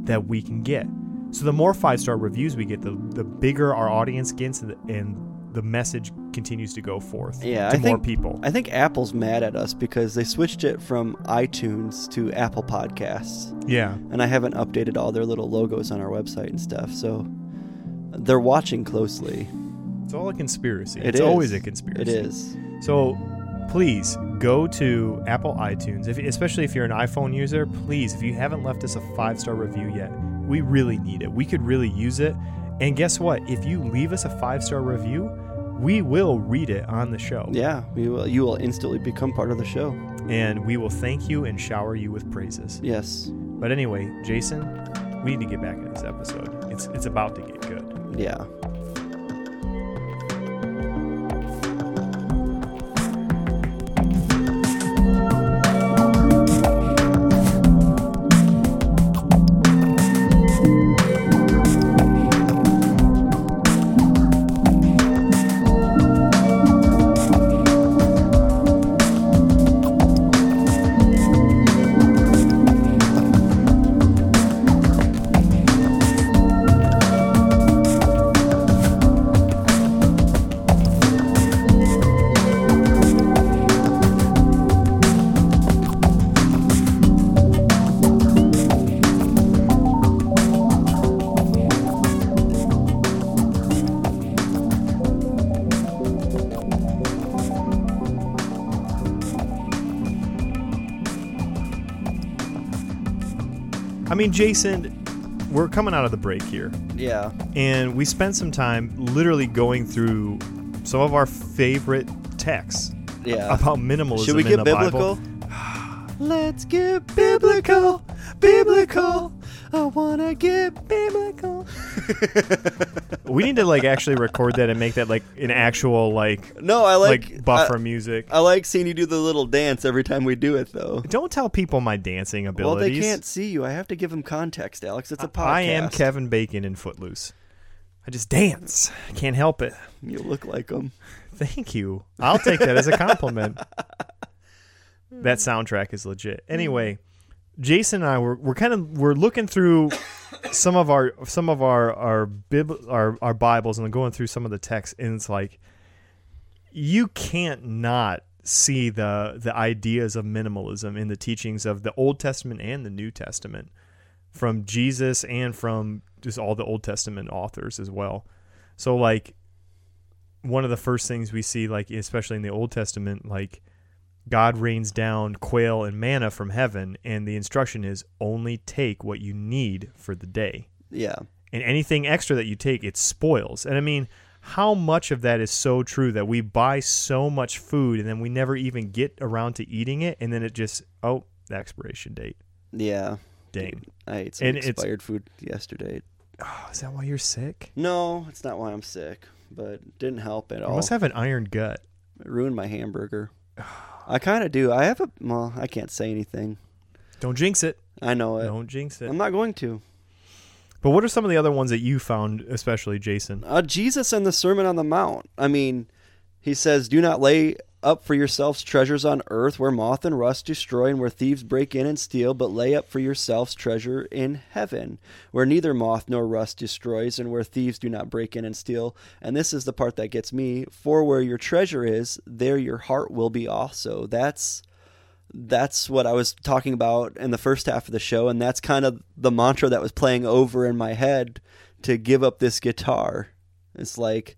that we can get. So the more five star reviews we get, the the bigger our audience gets, and the, and the message continues to go forth Yeah, to I more think- people. I think Apple's mad at us because they switched it from iTunes to Apple Podcasts. yeah, and I haven't updated all their little logos on our website and stuff. So they're watching closely. it's all a conspiracy. It it's is. always a conspiracy. It is. So please go to Apple iTunes, if, especially if you're an iPhone user. Please, if you haven't left us a five star review yet, we really need it. We could really use it. And guess what? If you leave us a five star review, we will read it on the show. Yeah, we will. You will instantly become part of the show. And we will thank you and shower you with praises. Yes. But anyway, Jason, we need to get back to this episode. It's it's about to get good. Yeah. Mean, Jason, we're coming out of the break here, Yeah. and we spent some time literally going through some of our favorite texts Yeah. about minimalism Should we get biblical? Let's get biblical, biblical. I wanna get biblical. We need to like actually record that and make that like an actual like No, I like, like, buffer I, music. I like seeing you do the little dance every time we do it, though. Don't tell people my dancing Well, abilities. they can't see you. I have to give them context, Alex. It's a podcast. I am Kevin Bacon in Footloose. I just dance. I can't help it. You look like them. Thank you. I'll take that as a compliment. that soundtrack is legit. Anyway, Jason and I were we're kind of we're looking through some of our some of our our bib our our Bibles and going through some of the texts and it's like you can't not see the the ideas of minimalism in the teachings of the Old Testament and the New Testament from Jesus and from just all the Old Testament authors as well. So like one of the first things we see like especially in the Old Testament like God rains down quail and manna from heaven and the instruction is only take what you need for the day Yeah. and anything extra that you take it spoils and i mean how much of that is so true that we buy so much food and then we never even get around to eating it and then it just oh the expiration date Yeah. dang I ate some And expired food yesterday. oh, is that why you're sick No, it's not why I'm sick, but it didn't help at you all. must have an iron gut It ruined my hamburger. I kind of do. I have a. Well, I can't say anything. don't jinx it I know it. don't jinx it I'm not going to. but what are some of the other ones that you found especially jason Uh, Jesus and the Sermon on the Mount. I mean, he says, Do not lay up for yourselves treasures on earth where moth and rust destroy and where thieves break in and steal, but lay up for yourselves treasure in heaven where neither moth nor rust destroys and where thieves do not break in and steal. And this is the part that gets me for where your treasure is, there your heart will be also. That's. That's what I was talking about in the first half of the show, and that's kind of the mantra that was playing over in my head to give up this guitar. It's like,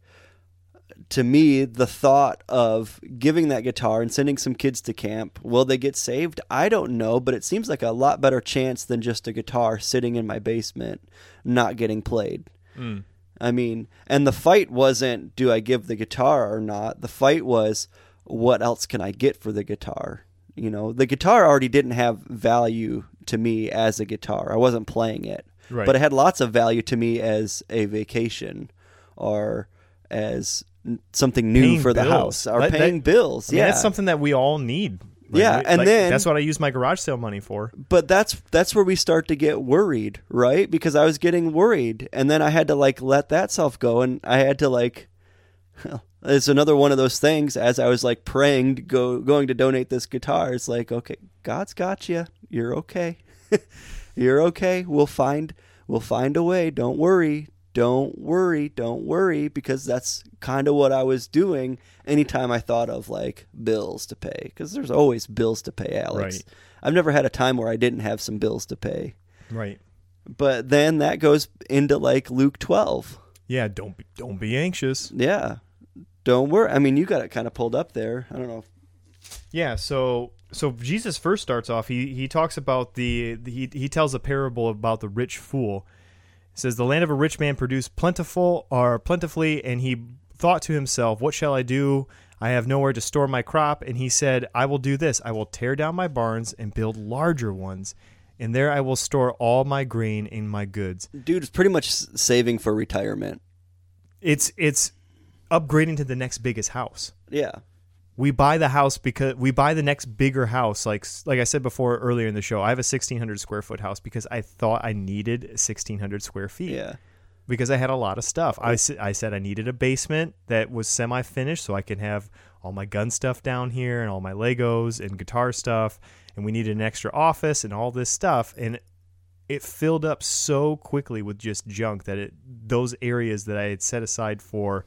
to me, the thought of giving that guitar and sending some kids to camp, will they get saved? I don't know, but it seems like a lot better chance than just a guitar sitting in my basement not getting played. Hmm. I mean, and the fight wasn't do I give the guitar or not? The fight was what else can I get for the guitar? You know, the guitar already didn't have value to me as a guitar. I wasn't playing it. Right. But it had lots of value to me as a vacation or as something new Paying for the bills. house or That- that- paying bills. I mean, yeah. that's something that we all need Like, Yeah, we- and like, then- that's what I use my garage sale money for. but that's that's where we start to get worried, right? Because I was getting worried, and then I had to like let that self go, and I had to like. It's another one of those things. As I was like praying to go, going to donate this guitar, it's like, okay, God's got you. You're okay. You're okay. We'll find, we'll find a way. Don't worry. Don't worry. Don't worry. Because that's kind of what I was doing. Anytime I thought of like bills to pay, because there's always bills to pay, Alex. Right. I've never had a time where I didn't have some bills to pay. Right. But then that goes into like Luke 12. Yeah. Don't be, don't be anxious. Yeah. Don't worry. I mean, you got it kind of pulled up there. I don't know. Yeah, so so Jesus first starts off. He he talks about the, the he he tells a parable about the rich fool. It says the land of a rich man produced plentiful or plentifully, and he thought to himself, "What shall I do? I have nowhere to store my crop." And he said, "I will do this. I will tear down my barns and build larger ones, and there I will store all my grain and my goods." Dude, it's pretty much saving for retirement. It's it's upgrading to the next biggest house. Yeah. We buy the house because we buy the next bigger house like like i said before earlier in the show i have a 1600 square foot house because i thought i needed 1600 square feet. Yeah. because i had a lot of stuff. I, I said i needed a basement that was semi finished so i can have all my gun stuff down here and all my legos and guitar stuff and we needed an extra office and all this stuff and it filled up so quickly with just junk that it those areas that i had set aside for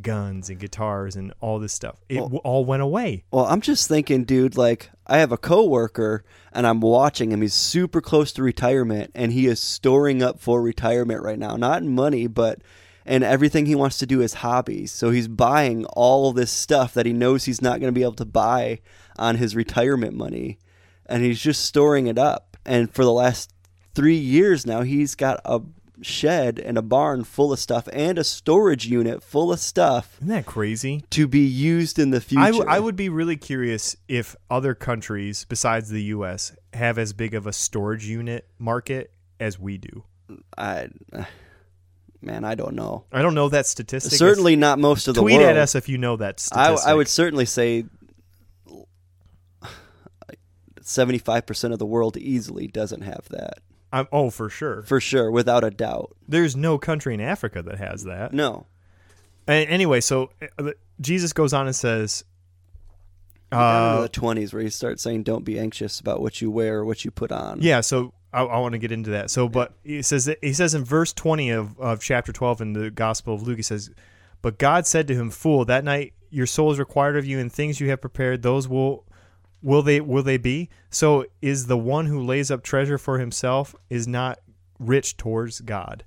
guns and guitars and all this stuff it Well- w- all went away Well, I'm just thinking, dude, like I have a coworker and I'm watching him. He's super close to retirement and he is storing up for retirement right now. Not in money, but and everything he wants to do is hobbies. So he's buying all this stuff that he knows he's not going to be able to buy on his retirement money and he's just storing it up. And for the last three years now, he's got a shed and a barn full of stuff and a storage unit full of stuff Isn't that crazy? to be used in the future. I, w- I would be really curious if other countries besides the U.S. have as big of a storage unit market as we do. I, man, I don't know. I don't know that statistic. Certainly not most of the tweet world. at us if you know that I. I would certainly say seventy-five percent of the world easily doesn't have that I'm, oh, for sure. for sure, without a doubt. There's no country in Africa that has that. No, A- anyway, so uh, Jesus goes on and says, uh, the twenties where he starts saying, "Don't be anxious about what you wear or what you put on." Yeah, so I, I want to get into that. So, but he says that, he says in verse twenty of, of chapter twelve in the Gospel of Luke, he says, "But God said to him, Fool, that night your soul is required of you, and things you have prepared, those will will they will they be? So is the one who lays up treasure for himself is not rich towards God."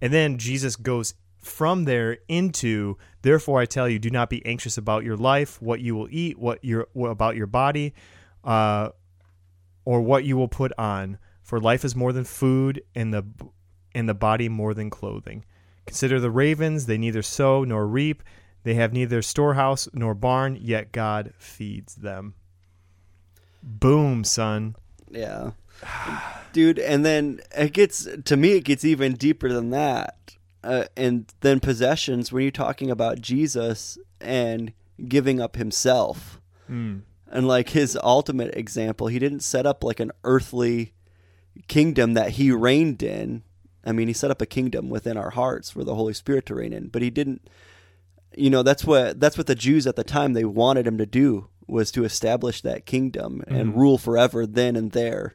And then Jesus goes from there into therefore I tell you do not be anxious about your life what you will eat what your what about your body uh or what you will put on for life is more than food and the and the body more than clothing consider the ravens they neither sow nor reap they have neither storehouse nor barn yet God feeds them boom son Yeah. Dude, and then it gets to me it gets even deeper than that. Uh, and then possessions when you're talking about Jesus and giving up himself. Mm. And like his ultimate example, he didn't set up like an earthly kingdom that he reigned in. I mean, he set up a kingdom within our hearts for the Holy Spirit to reign in, but he didn't you know, that's what that's what the Jews at the time they wanted him to do was to establish that kingdom and Mhm. rule forever then and there.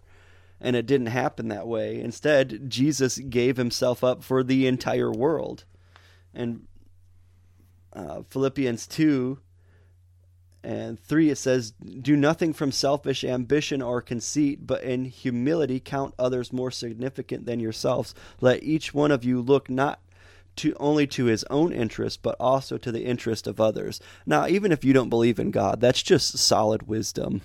And it didn't happen that way. Instead, Jesus gave himself up for the entire world. And uh, Philippians 2 and 3 it says do nothing from selfish ambition or conceit but in humility count others more significant than yourselves let each one of you look not to only to his own interest but also to the interest of others now even if you don't believe in god that's just solid wisdom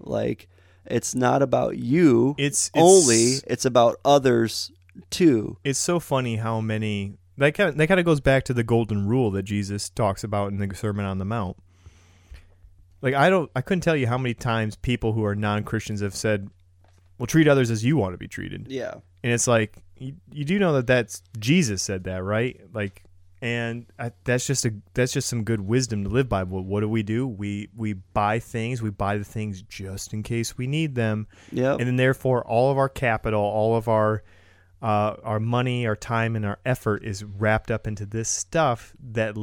like it's not about you it's, it's only it's about others too it's so funny how many that kind of, that kind of goes back to the golden rule that Jesus talks about in the Sermon on the Mount. Like I don't I couldn't tell you how many times people who are non-Christians have said, "Well, treat others as you want to be treated." yeah And it's like you, you do know that that's Jesus said that, right? Like and I, that's just a that's just some good wisdom to live by. Well, what do we do? We we buy things, we buy the things just in case we need them Yeah. and then therefore all of our capital, all of our uh, our money, our time, and our effort is wrapped up into this stuff. That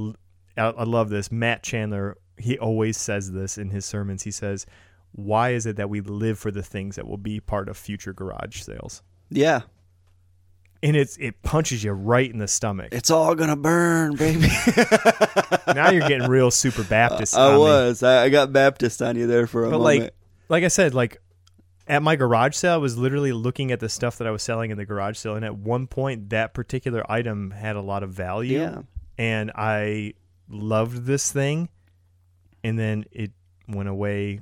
I love this. Matt Chandler, he always says this in his sermons. He says, "Why is it that we live for the things that will be part of future garage sales?" yeah And it's it punches you right in the stomach. it's all gonna burn baby now you're getting real super Baptist. I me. was. I, I got Baptist on you there for a But moment. like, like I said, like at my garage sale, I was literally looking at the stuff that I was selling in the garage sale, and at one point, that particular item had a lot of value, yeah, and I loved this thing, and then it went away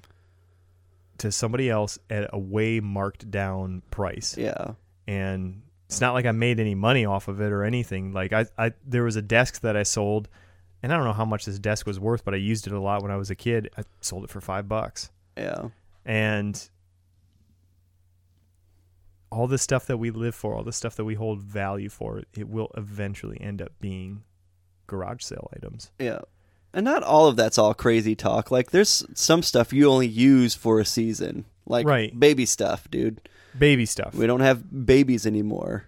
to somebody else at a way marked down price, yeah, and it's not like I made any money off of it or anything. Like I, I there was a desk that I sold. And I don't know how much this desk was worth, but I used it a lot when I was a kid. I sold it for five bucks yeah, and all the stuff that we live for, all the stuff that we hold value for, it will eventually end up being garage sale items. yeah. And not all of that's all crazy talk. Like there's some stuff you only use for a season, like Right. baby stuff, dude. Baby stuff. We don't have babies anymore.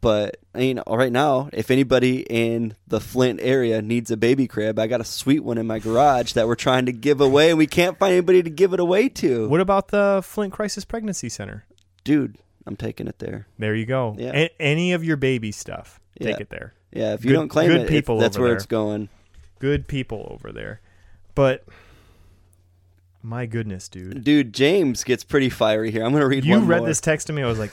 But you know, right now, if anybody in the Flint area needs a baby crib, I got a sweet one in my garage that we're trying to give away, and we can't find anybody to give it away to. What about the Flint Crisis Pregnancy Center? Dude, I'm taking it there. There you go. Yeah. A- any of your baby stuff, take Yeah. it there. Yeah, if you Good- don't claim good it, people that's where there. it's going. Good people over there. But my goodness, dude. Dude, James gets pretty fiery here. I'm going to read You read more. this text to me, I was like,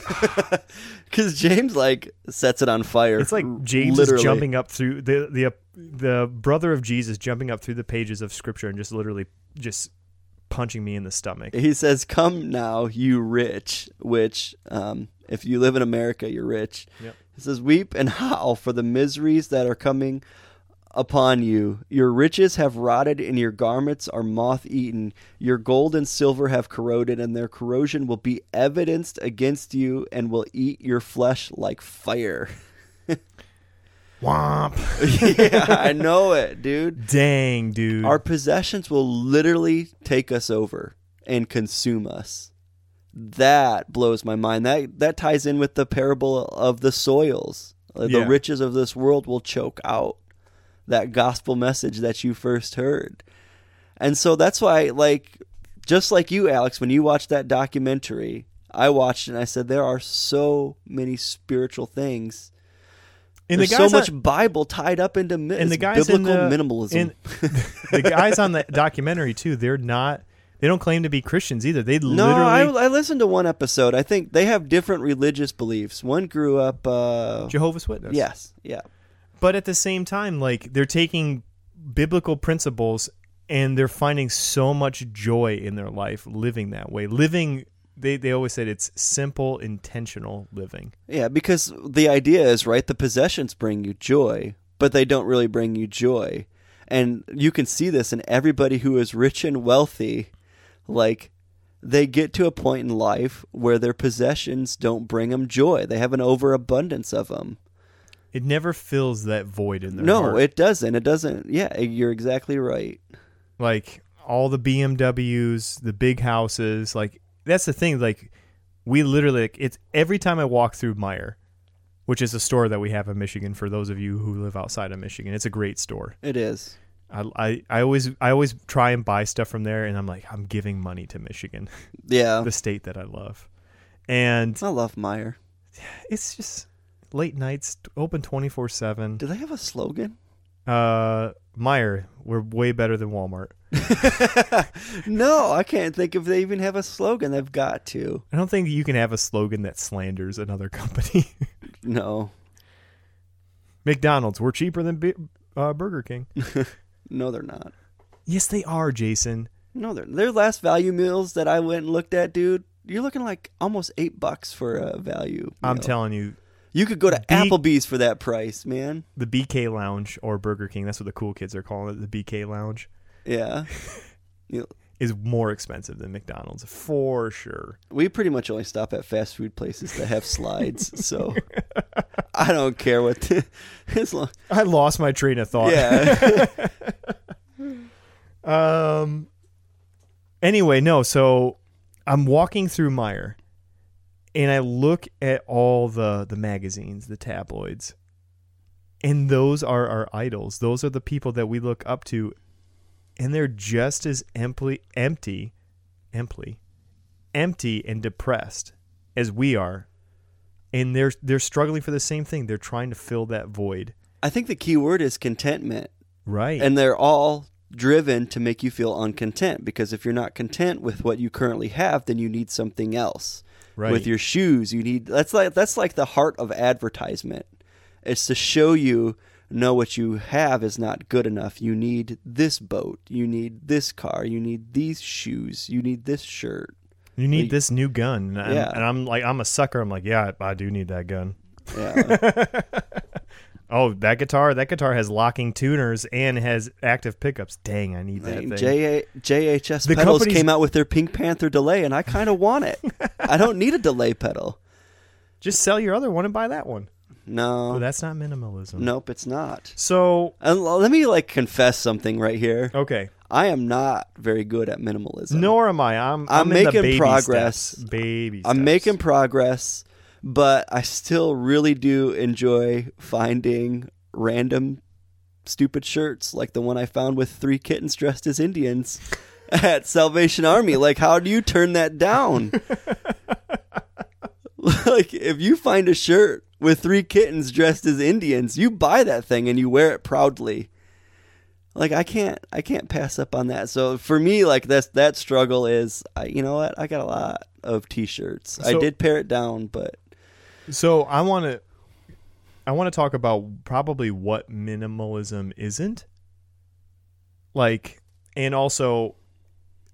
Because James, like, sets it on fire. It's like James Literally. is jumping up through the the the brother of Jesus jumping up through the pages of scripture and just literally just punching me in the stomach. He says, Come now, you rich, which um, If you live in America, you're rich. Yep. It says, Weep and howl for the miseries that are coming upon you. Your riches have rotted, and your garments are moth eaten. Your gold and silver have corroded, and their corrosion will be evidenced against you and will eat your flesh like fire. Womp. yeah, I know it, dude. Dang, dude. Our possessions will literally take us over and consume us. That blows my mind. That that ties in with the parable of the soils. Uh, The Yeah. riches of this world will choke out that gospel message that you first heard. And so that's why like just like you Alex when you watched that documentary, I watched it and I said there are so many spiritual things and There's the so much on- Bible tied up into mi- and the guys in biblical the, minimalism. in- the guys on the documentary too. They're not. They don't claim to be Christians either. They no, literally I, I listened to one episode. I think they have different religious beliefs. One grew up. Uh, Jehovah's Witness. yes, yeah, but at the same time, like they're taking biblical principles and they're finding so much joy in their life living that way. Living. They they always said it's simple, intentional living. yeah. Because the idea is right. The possessions bring you joy, but they don't really bring you joy. And you can see this in everybody who is rich and wealthy. Like they get to a point in life where their possessions don't bring them joy. They have an overabundance of them. It never fills that void in their No, heart. it doesn't. It doesn't. Yeah, you're exactly right. like all the BMWs, the big houses, like that's the thing. Like we literally, like, it's every time I walk through Meijer, which is a store that we have in Michigan. For those of you who live outside of Michigan, it's a great store. It is. I, I, I always I always try and buy stuff from there, and I'm like I'm giving money to Michigan, Yeah. the state that I love, and I love Meijer. it's just late nights open 24 seven. Do they have a slogan? Uh, Meijer, we're way better than Walmart. no, I can't think if they even have a slogan. They've got to. I don't think you can have a slogan that slanders another company. No. McDonald's, we're cheaper than B- uh, Burger King. No, they're not. Yes, they are, Jason. No, they're their last value meals that I went and looked at, dude. You're looking like almost eight bucks for a value. I'm telling you, You could go to Big- Applebee's for that price, man. the BK Lounge or Burger King, that's what the cool kids are calling it, the BK Lounge, Yeah. is more expensive than McDonald's for sure. We pretty much only stop at fast food places that have slides, so I don't care what. The, as long, I lost my train of thought. yeah. Um. Anyway, no. So I'm walking through Meijer, and I look at all the the magazines, the tabloids, and those are our idols. Those are the people that we look up to, and they're just as empty, empty, empty, empty, and depressed as we are, and they're they're struggling for the same thing. They're trying to fill that void. I think the key word is contentment. Right. and they're all driven to make you feel uncontent because if you're not content with what you currently have then you need something else right. with your shoes you need that's like that's like the heart of advertisement it's to show you no what you have is not good enough you need this boat you need this car you need these shoes you need this shirt You need Like- this new gun. And, I'm- Yeah. and I'm like, I'm a sucker. I'm like, yeah, I, I do need that gun. yeah Oh, that guitar, that guitar has locking tuners and has active pickups. Dang, I need that Dang, thing. J- JHS The pedals came out with their Pink Panther delay, and I kind of want it. I don't need a delay pedal. Just sell your other one and buy that one. No, But that's not minimalism. nope, it's not. So, And l- let me like confess something right here. okay. I am not very good at minimalism. Nor am I. I'm, I'm I'm, making progress. steps. Baby I'm making progress, but I still really do enjoy finding random stupid shirts like the one I found with three kittens dressed as Indians at Salvation Army. Like, how do you turn that down? like, if you find a shirt with three kittens dressed as Indians, you buy that thing and you wear it proudly. Like I can't, I can't pass up on that. So for me, like that's that struggle is, I, you know what? I got a lot of T-shirts. I did pare it down, but So I want to I want to talk about probably what minimalism isn't. Like and also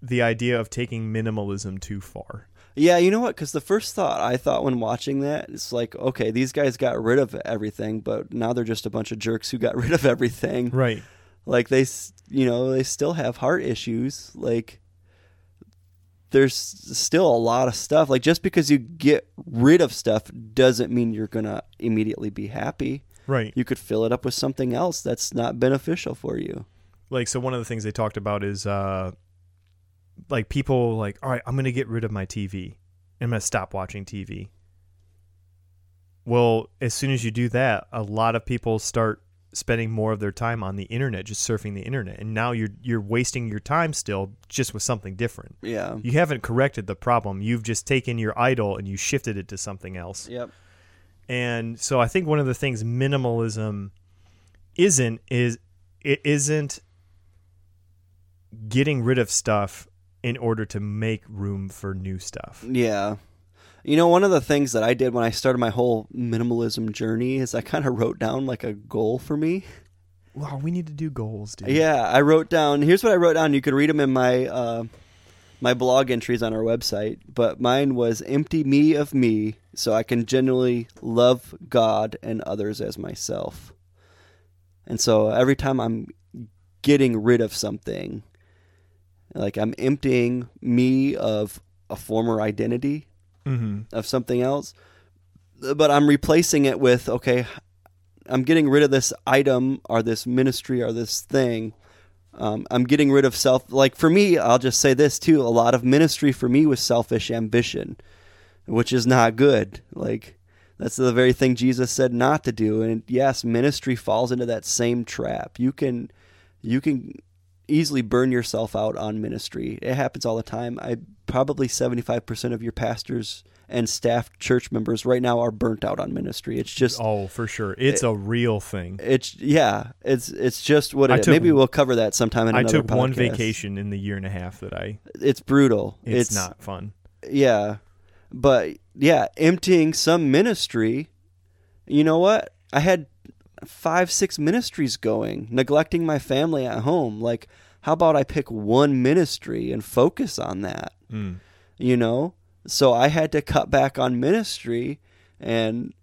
the idea of taking minimalism too far. Yeah, you know what? Because the first thought I thought when watching that is like, okay, these guys got rid of everything, but now they're just a bunch of jerks who got rid of everything. Right. Like they, you know, they still have heart issues. Like there's still a lot of stuff. Like just because you get rid of stuff doesn't mean you're gonna immediately be happy. Right. You could fill it up with something else that's not beneficial for you. like so one of the things they talked about is uh like people like all right i'm gonna get rid of my tv i'm gonna stop watching tv well as soon as you do that a lot of people start spending more of their time on the internet just surfing the internet and now you're you're wasting your time still just with something different Yeah. you haven't corrected the problem you've just taken your idol and you shifted it to something else Yep. and so I think one of the things minimalism isn't is it isn't getting rid of stuff in order to make room for new stuff. Yeah. You know, one of the things that I did when I started my whole minimalism journey is I kind of wrote down like a goal for me. Wow, we need to do goals, dude. Yeah, I wrote down. Here's what I wrote down. You could read them in my uh, my blog entries on our website. But mine was empty me of me, so I can genuinely love God and others as myself. And so every time I'm getting rid of something, like I'm emptying me of a former identity Mm-hmm. of something else, but I'm replacing it with okay, I'm getting rid of this item or this ministry or this thing. Um, I'm getting rid of self. Like for me, I'll just say this too. A lot of ministry for me was selfish ambition, which is not good. Like that's the very thing Jesus said not to do. And yes, ministry falls into that same trap. You can, you can easily burn yourself out on ministry. It happens all the time. I probably 75% of your pastors and staff church members right now are burnt out on ministry. It's just Oh, for sure. It's a real thing. it's yeah, it's it's just what I it is. took- Maybe we'll cover that sometime in I another took one vacation in the year and a half that I It's brutal. it's, not fun. Yeah. But yeah, emptying some ministry. You know what? I had five, six ministries going, neglecting my family at home. Like, how about I pick one ministry and focus on that? Mm. You know? So I had to cut back on ministry and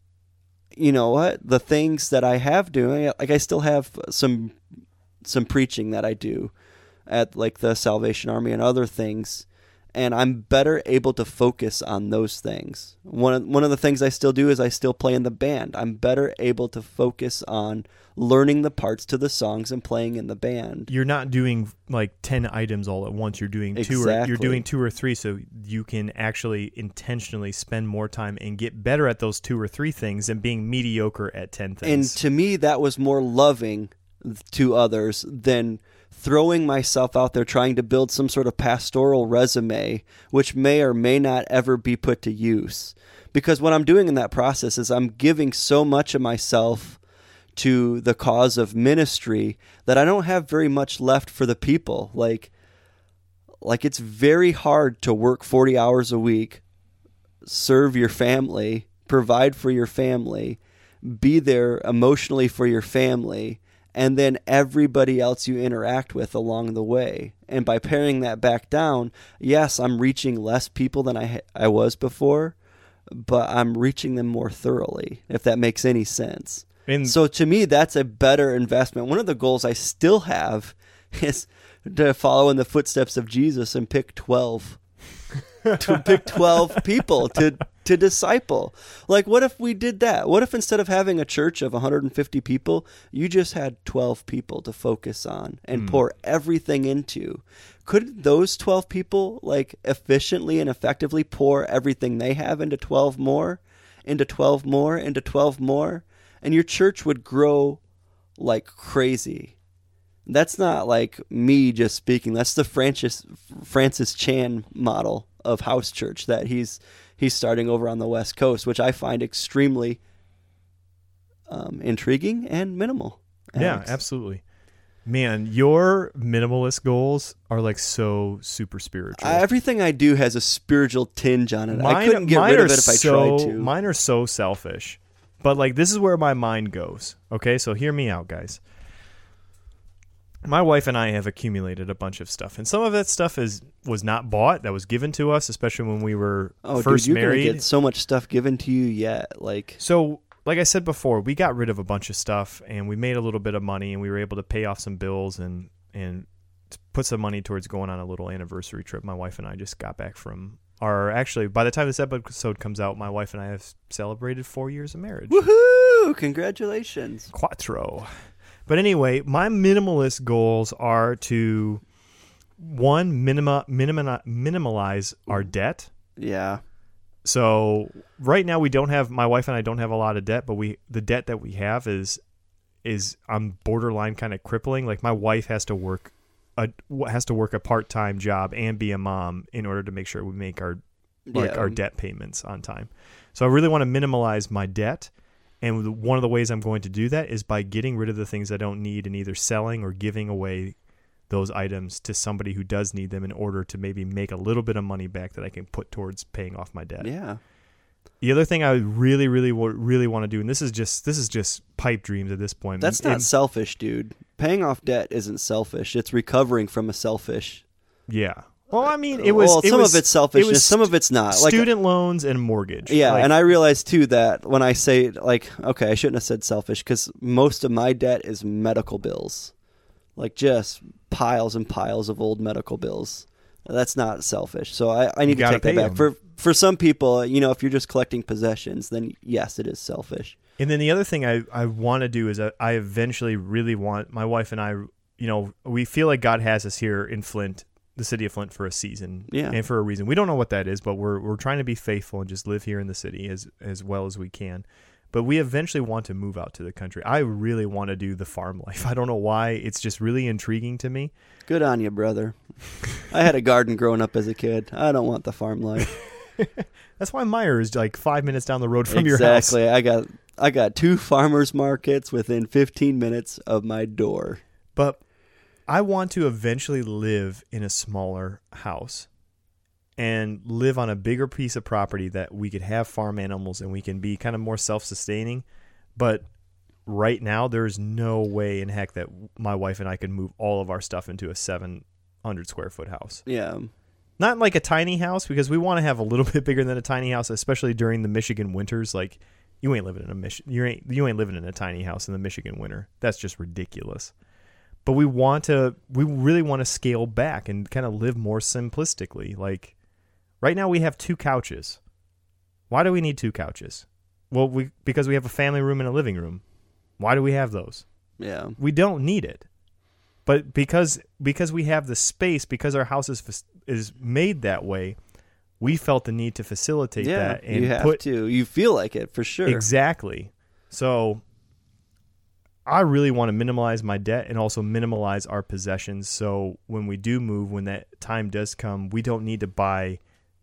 you know what? The things that I have doing like I still have some some preaching that I do at like the Salvation Army and other things and I'm better able to focus on those things. One of, one of the things I still do is I still play in the band. I'm better able to focus on learning the parts to the songs and playing in the band. You're not doing like 10 items all at once. You're doing two or you're doing two or three so you can actually intentionally spend more time and get better at those two or three things than being mediocre at 10 things. And to me that was more loving to others than throwing myself out there trying to build some sort of pastoral resume which may or may not ever be put to use. Because what I'm doing in that process is I'm giving so much of myself to the cause of ministry that I don't have very much left for the people. Like like it's very hard to work 40 hours a week, serve your family, provide for your family, be there emotionally for your family, and then everybody else you interact with along the way. And by paring that back down, yes, I'm reaching less people than I I was before, but I'm reaching them more thoroughly, if that makes any sense. and So to me, that's a better investment. One of the goals I still have is to follow in the footsteps of Jesus and pick twelve, to pick twelve people to to disciple. Like, what if we did that? What if instead of having a church of 150 people, you just had 12 people to focus on and hmm. pour everything into? Could those 12 people like efficiently and effectively pour everything they have into 12 more, into 12 more, into 12 more? and your church would grow like crazy. That's not like me just speaking. That's the Francis Francis Chan model of house church that he's he's starting over on the West Coast, which I find extremely um, intriguing and minimal. yeah, absolutely. Man, your minimalist goals are like so super spiritual. I- everything I do has a spiritual tinge on it. I couldn't get rid of it if I tried to. Mine are so selfish. But like this is where my mind goes. Okay, so hear me out, guys. My wife and I have accumulated a bunch of stuff, and some of that stuff is was not bought; that was given to us, especially when we were Oh, first dude, you're married. gonna get so much stuff given to you yet. Like, So, like I said before, we got rid of a bunch of stuff and we made a little bit of money and we were able to pay off some bills and and put some money towards going on a little anniversary trip. My wife and I just got back from our actually by the time this episode comes out, my wife and I have celebrated 4 years of marriage. woohoo! Congratulations. Quattro. But anyway, my minimalist goals are to one minima, minima minimalize our debt. Yeah. So right now we don't have my wife and I don't have a lot of debt, but we the debt that we have is is on borderline kind of crippling. Like my wife has to work a has to work a part time job and be a mom in order to make sure we make our like yeah. our debt payments on time. So I really want to minimalize my debt. And one of the ways I'm going to do that is by getting rid of the things I don't need and either selling or giving away those items to somebody who does need them in order to maybe make a little bit of money back that I can put towards paying off my debt. Yeah. The other thing I really, really, really want to do, and this is just this is just pipe dreams at this point. That's And- not selfish, dude. Paying off debt isn't selfish. It's recovering from a selfish. yeah. Well, I mean, it was well, it some was, of it's selfishness, it was some of it's not. Like student loans and mortgage. Yeah, Like, and I realize too that when I say like, okay, I shouldn't have said selfish because most of my debt is medical bills, like just piles and piles of old medical bills. That's not selfish. So I, I need to take that back. them. For for some people, you know, if you're just collecting possessions, then yes, it is selfish. And then the other thing I, I want to do is I, I eventually really want my wife and I, you know, we feel like God has us here in Flint, the city of Flint, for a season, Yeah. and for a reason. We don't know what that is, but we're we're trying to be faithful and just live here in the city as as well as we can. But we eventually want to move out to the country. I really want to do the farm life. I don't know why. It's just really intriguing to me. Good on you, brother. I had a garden growing up as a kid. I don't want the farm life. That's why Meijer is like five minutes down the road from your house. exactly. I got I got two farmers markets within 15 minutes of my door. But I want to eventually live in a smaller house and live on a bigger piece of property that we could have farm animals and we can be kind of more self sustaining. But right now, there's no way in heck that my wife and I could move all of our stuff into a 700 square foot house. Yeah. Not like a tiny house because we want to have a little bit bigger than a tiny house, especially during the Michigan winters. Like, you ain't living in a Mich- you ain't you ain't living in a tiny house in the Michigan winter. That's just ridiculous. But we want to we really want to scale back and kind of live more simplistically. Like right now we have two couches. Why do we need two couches? Well, we because we have a family room and a living room. Why do we have those? Yeah. We don't need it. But because because we have the space, because our house is is made that way, we felt the need to facilitate yeah, that and you have put to. You feel like it for sure. Exactly. So I really want to minimize my debt and also minimize our possessions. So when we do move, when that time does come, we don't need to buy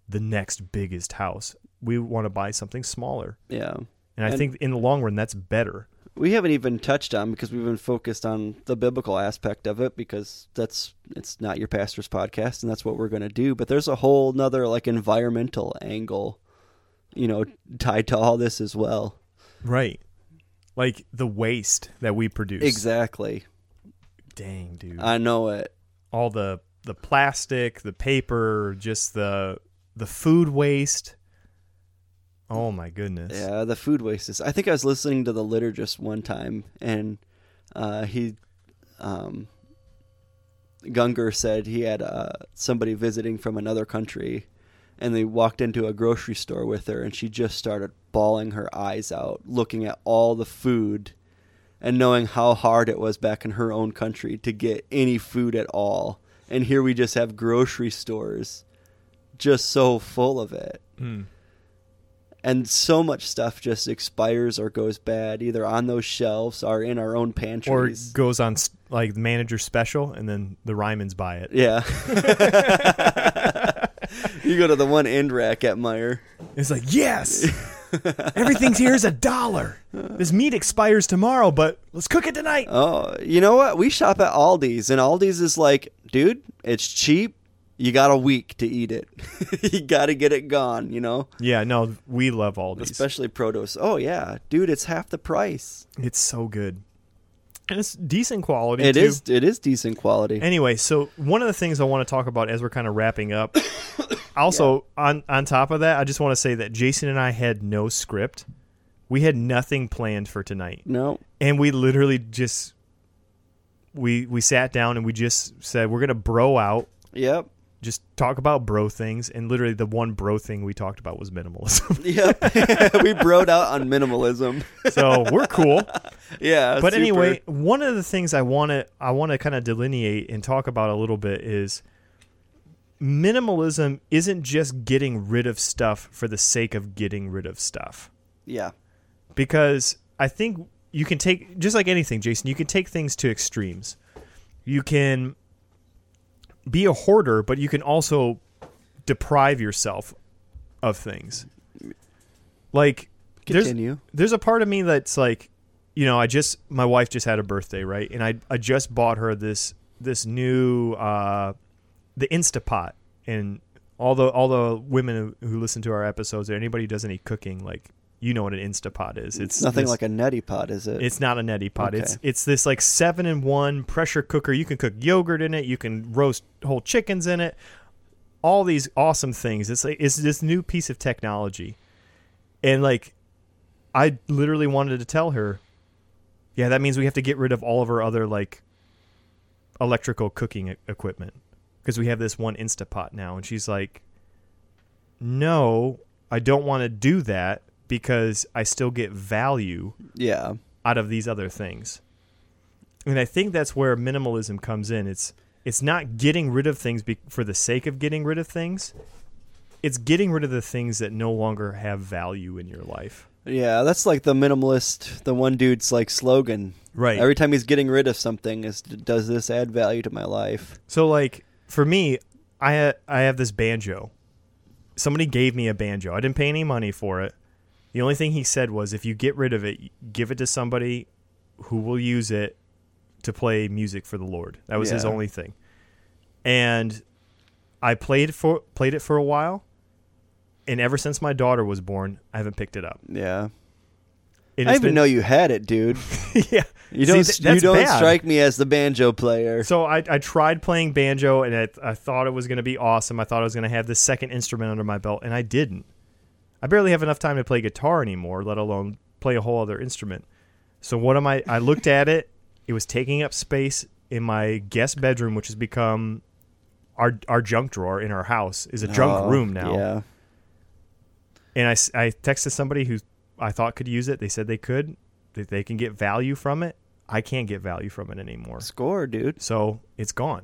the next biggest house. We want to buy something smaller. yeah. And I think in the long run, that's better. We haven't even touched on because we've been focused on the biblical aspect of it because that's it's not your pastor's podcast and that's what we're going to do. But there's a whole nother like environmental angle, you know, tied to all this as well. Right. Like the waste that we produce. Exactly. Dang, dude. I know it. All the the plastic, the paper, just the the food waste. Oh my goodness. Yeah, the food waste is. I think I was listening to the liturgist one time, and uh, he, um, Gungor said he had uh, somebody visiting from another country, and they walked into a grocery store with her, and she just started bawling her eyes out, looking at all the food, and knowing how hard it was back in her own country to get any food at all. And here we just have grocery stores, just so full of it Mm. and so much stuff just expires or goes bad either on those shelves or in our own pantry. or pantries. goes on like manager special and then the Rymans buy it. yeah. you go to the one end rack at Meijer. It's like, yes, everything's here is a dollar. This meat expires tomorrow, but let's cook it tonight. Oh, you know what? We shop at Aldi's, and Aldi's is like, dude, it's cheap. You got a week to eat it. you got to get it gone, you know? Yeah, no, we love these. Especially produce. Oh, yeah. Dude, it's half the price. It's so good. And it's decent quality. It too. is. It is decent quality. Anyway, so one of the things I want to talk about as we're kind of wrapping up. also, on on top of that, I just want to say that Jason and I had no script. We had nothing planned for tonight, no. and we literally just we we sat down and we just said we're gonna bro out, Yep. Just talk about bro things, and literally the one bro thing we talked about was minimalism. Yep. we broed out on minimalism. so we're cool. Yeah. but super. anyway, one of the things I want to I want to kind of delineate and talk about a little bit is minimalism isn't just getting rid of stuff for the sake of getting rid of stuff. Yeah. Because I think you can take just like anything, Jason, you can take things to extremes. You can be a hoarder, but you can also deprive yourself of things. Like there's Continue. there's a part of me that's like, you know, I just my wife just had a birthday, right? And I I just bought her this this new uh the Instapot and all the all the women who, who listen to our episodes or anybody who does any cooking like you know what an Instapot is. It's Nothing this- like a neti pot, is it? it's not a neti pot. Okay. It's it's this like seven in one pressure cooker. You can cook yogurt in it. You can roast whole chickens in it. All these awesome things. It's like it's this new piece of technology, and like, I literally wanted to tell her, yeah, that means we have to get rid of all of our other like electrical cooking e- equipment because we have this one Instapot now. And she's like, no, I don't want to do that because I still get value yeah. out of these other things. And I think that's where minimalism comes in. It's it's not getting rid of things be- for the sake of getting rid of things. It's getting rid of the things that no longer have value in your life. Yeah, that's like the minimalist, the one dude's like slogan. Right. Every time he's getting rid of something, is does this add value to my life? So like for me, I ha- I have this banjo. Somebody gave me a banjo. I didn't pay any money for it. The only thing he said was if you get rid of it, give it to somebody who will use it to play music for the Lord. That was his only thing. And I played for played it for a while. And ever since my daughter was born, I haven't picked it up. Yeah. It I didn't even know you had it, dude. yeah. You don't. th- you don't bad. strike me as the banjo player. So I, I tried playing banjo and I, I thought it was going to be awesome. I thought I was going to have this second instrument under my belt, and I didn't. I barely have enough time to play guitar anymore, let alone play a whole other instrument. So what am I? I looked at it. It was taking up space in my guest bedroom, which has become our our junk drawer in our house is a junk Oh, room now. Yeah. And I, I texted somebody who I thought could use it. They said they could. That they can get value from it. I can't get value from it anymore. Score, dude. So it's gone.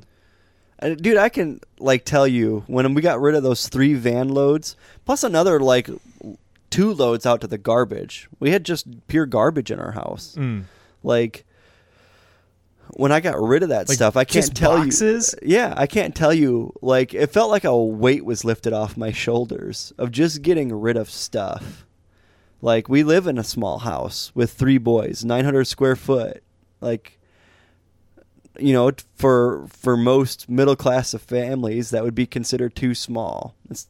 Dude, I can like tell you when we got rid of those three van loads, plus another like two loads out to the garbage. We had just pure garbage in our house. Mm. Like when I got rid of that Like, stuff, I can't tell boxes? you. Yeah, I can't tell you. Like it felt like a weight was lifted off my shoulders of just getting rid of stuff. Like we live in a small house with three boys, 900 square foot. Like you know, for for most middle class of families, that would be considered too small. It's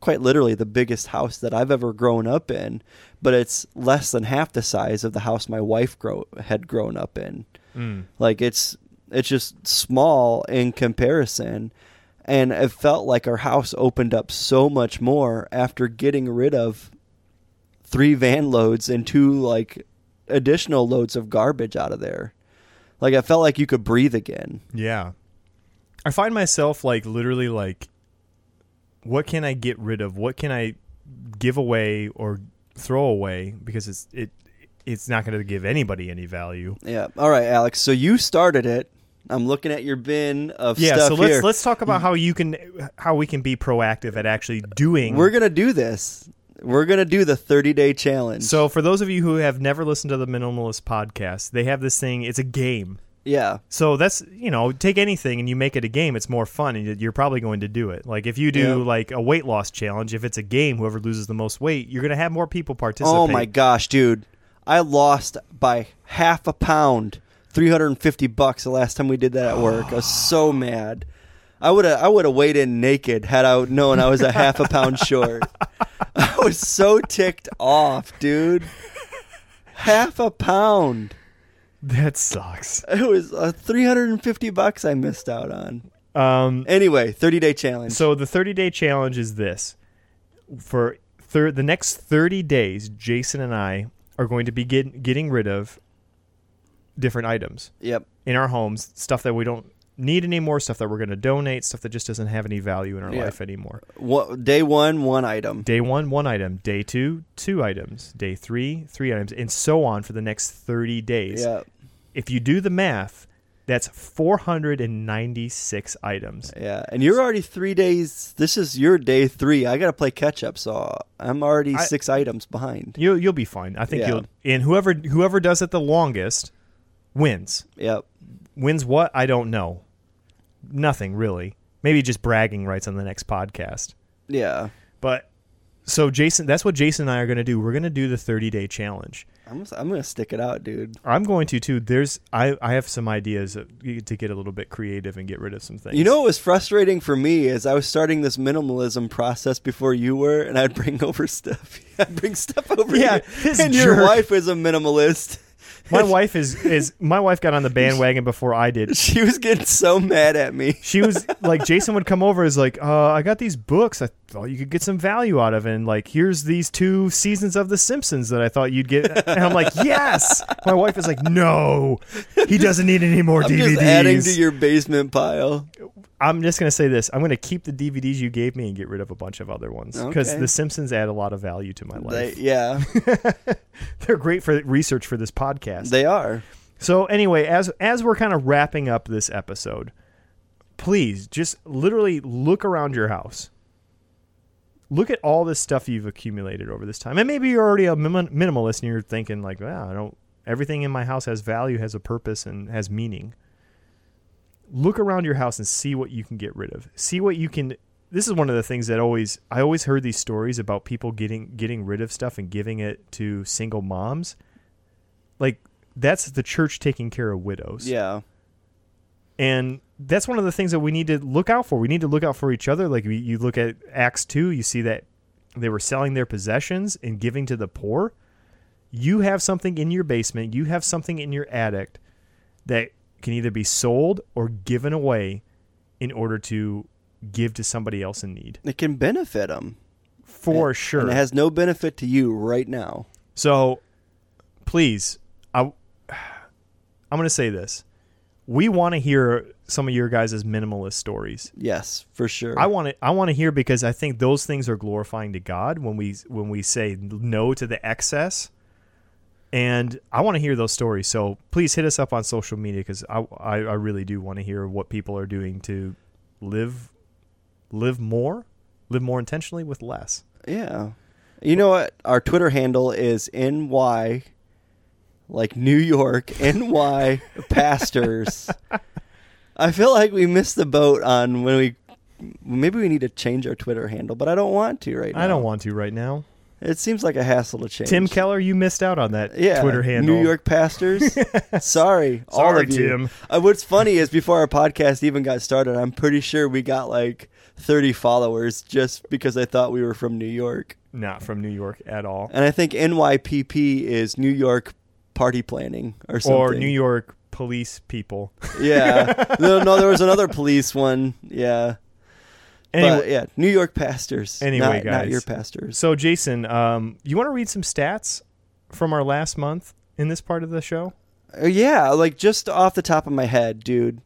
quite literally the biggest house that I've ever grown up in, but it's less than half the size of the house my wife grow, had grown up in. Mm. Like it's it's just small in comparison. And it felt like our house opened up so much more after getting rid of three van loads and two like additional loads of garbage out of there. Like I felt like you could breathe again. Yeah. I find myself like literally like what can I get rid of? What can I give away or throw away because it's it it's not going to give anybody any value. Yeah. All right, Alex. So you started it. I'm looking at your bin of stuff. Yeah, stuff so let's here. let's talk about how you can how we can be proactive at actually doing We're gonna do this. We're gonna do the 30 day challenge. So for those of you who have never listened to the Minimalist podcast, they have this thing, it's a game. yeah, So that's you know, take anything and you make it a game. It's more fun, and you're probably going to do it. Like if you do Yeah. like a weight loss challenge, if it's a game, whoever loses the most weight, you're going to have more people participate. Oh my gosh, dude! I lost by half a pound, three hundred and fifty bucks the last time we did that at work. I was so mad. I would have I would have weighed in naked had I known I was a half a pound short. I was so ticked off, dude. Half a pound. That sucks. It was uh, 350 bucks I missed out on. Um, Anyway, 30 day challenge. so the 30 day challenge is this: for thir- the next 30 days, Jason and I are going to be get- getting rid of different items yep. in our homes, stuff that we don't need anymore, stuff that we're going to donate, stuff that just doesn't have any value in our Yeah. life anymore. What, day one, one item. Day one, one item. Day two, two items. Day three, three items, and so on for the next 30 days. Yeah. If you do the math, that's 496 items. Yeah. And you're already three days. This is your day three. I got to play catch up. So I'm already I- six items behind. You'll you'll be fine. I think Yeah. you'll and whoever whoever does it the longest wins. Yep. Wins what? I don't know. Nothing really. Maybe just bragging rights on the next podcast. Yeah. But so Jason, that's what Jason and I are going to do. We're going to do the 30 day challenge. I'm, I'm going to stick it out, dude. I'm going to too. There's I I have some ideas to get a little bit creative and get rid of some things. You know what was frustrating for me is I was starting this minimalism process before you were, and I'd bring over stuff. I'd bring stuff over Yeah, here. and your wife is a minimalist. My wife is is my wife got on the bandwagon before I did. She was getting so mad at me. She was like, Jason would come over, is like, uh, I got these books. I thought you could get some value out of, it. and like, here's these two seasons of The Simpsons that I thought you'd get. And I'm like, yes. My wife is like, no, he doesn't need any more I'm DVDs. adding to your basement pile. I'm just gonna say this: I'm gonna keep the DVDs you gave me and get rid of a bunch of other ones because Okay. The Simpsons add a lot of value to my They, life. yeah, They're great for research for this podcast. they are. So anyway, as as we're kind of wrapping up this episode, please just literally look around your house. Look at all this stuff you've accumulated over this time, and maybe you're already a min- minimalist and you're thinking like, "Wow, I don't. Everything in my house has value, has a purpose, and has meaning." Look around your house and see what you can get rid of. See what you can. This is one of the things that always I always heard these stories about people getting getting rid of stuff and giving it to single moms. Like that's the church taking care of widows. Yeah, And that's one of the things that we need to look out for. We need to look out for each other. Like we, you look at Acts 2, you see that they were selling their possessions and giving to the poor. You have something in your basement, you have something in your attic that can either be sold or given away in order to give to somebody else in need. it can benefit them For sure. and it has no benefit to you right now. So, please, I, I'm going to say this: we want to hear some of your guys' minimalist stories. Yes, for sure. I want to, I want to hear because I think those things are glorifying to God when we when we say no to the excess. And I want to hear those stories. So please hit us up on social media because I, I, I really do want to hear what people are doing to live live more, live more intentionally with less. Yeah. You know what? Our Twitter handle is NY, like New York, NY pastors. I feel like we missed the boat on when we. Maybe we need to change our Twitter handle, but I don't want to right now. I don't want to right now. It seems like a hassle to change. Tim Keller, you missed out on that yeah, Twitter handle. New York pastors. Sorry, all Sorry, of you. Tim. Uh, what's funny is before our podcast even got started, I'm pretty sure we got like 30 followers just because I thought we were from New York. Not from New York at all. And I think NYPP is New York party planning or something. Or New York police people. Yeah. no, no, there was another police one. Yeah. Anyway, but yeah, New York pastors. Anyway, not, not your pastors. so Jason, um, you want to read some stats from our last month in this part of the show? Uh, yeah, like just off the top of my head, dude.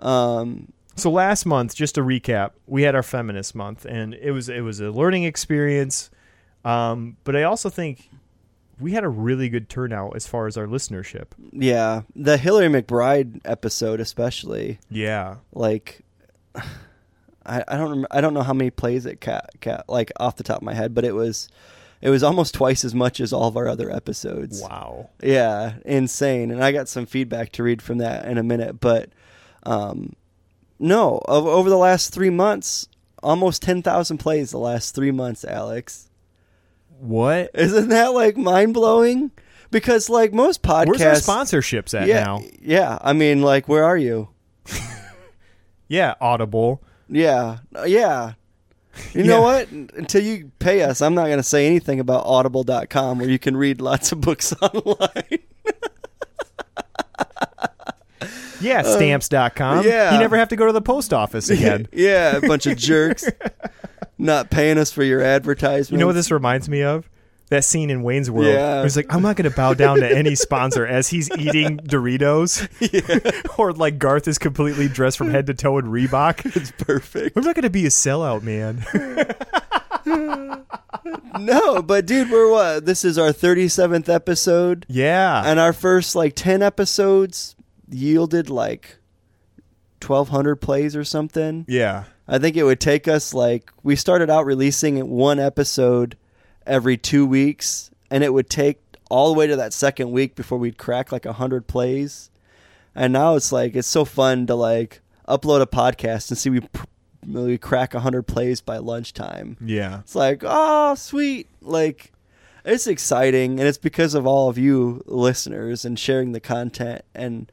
Um, So last month, just to recap, we had our feminist month, and it was it was a learning experience. Um, but I also think we had a really good turnout as far as our listenership. yeah, the Hillary McBride episode, especially. Yeah, Like, I, I don't rem- I don't know how many plays it cat cat like off the top of my head, but it was it was almost twice as much as all of our other episodes. wow. Yeah, insane. And I got some feedback to read from that in a minute, but um, no, over, over the last three months, almost ten thousand plays the last three months. Alex, What? isn't that like mind blowing? Because like most podcasts, Where's our sponsorships at yeah, now? yeah. I mean, like, where are you? Yeah, Audible. Yeah, uh, yeah. You Yeah. know what? Until you pay us, I'm not going to say anything about audible.com where you can read lots of books online. Yeah, stamps.com. yeah. You never have to go to the post office again. yeah, a bunch of jerks not paying us for your advertisement. You know what this reminds me of? That scene in Wayne's World. Yeah. He's like, I'm not going to bow down to any sponsor as he's eating Doritos. Yeah. or like Garth is completely dressed from head to toe in Reebok. It's perfect. I'm not going to be a sellout, man. No, but dude, we're what? This is our 37th episode, yeah. and our first like 10 episodes yielded like 1,200 plays or something. yeah. I think it would take us like we started out releasing one episode every two weeks, and it would take all the way to that second week before we'd crack like a hundred plays. And now it's like it's so fun to like upload a podcast and see we pr- we crack a hundred plays by lunchtime. Yeah. It's like oh sweet, like it's exciting, and it's because of all of you listeners and sharing the content and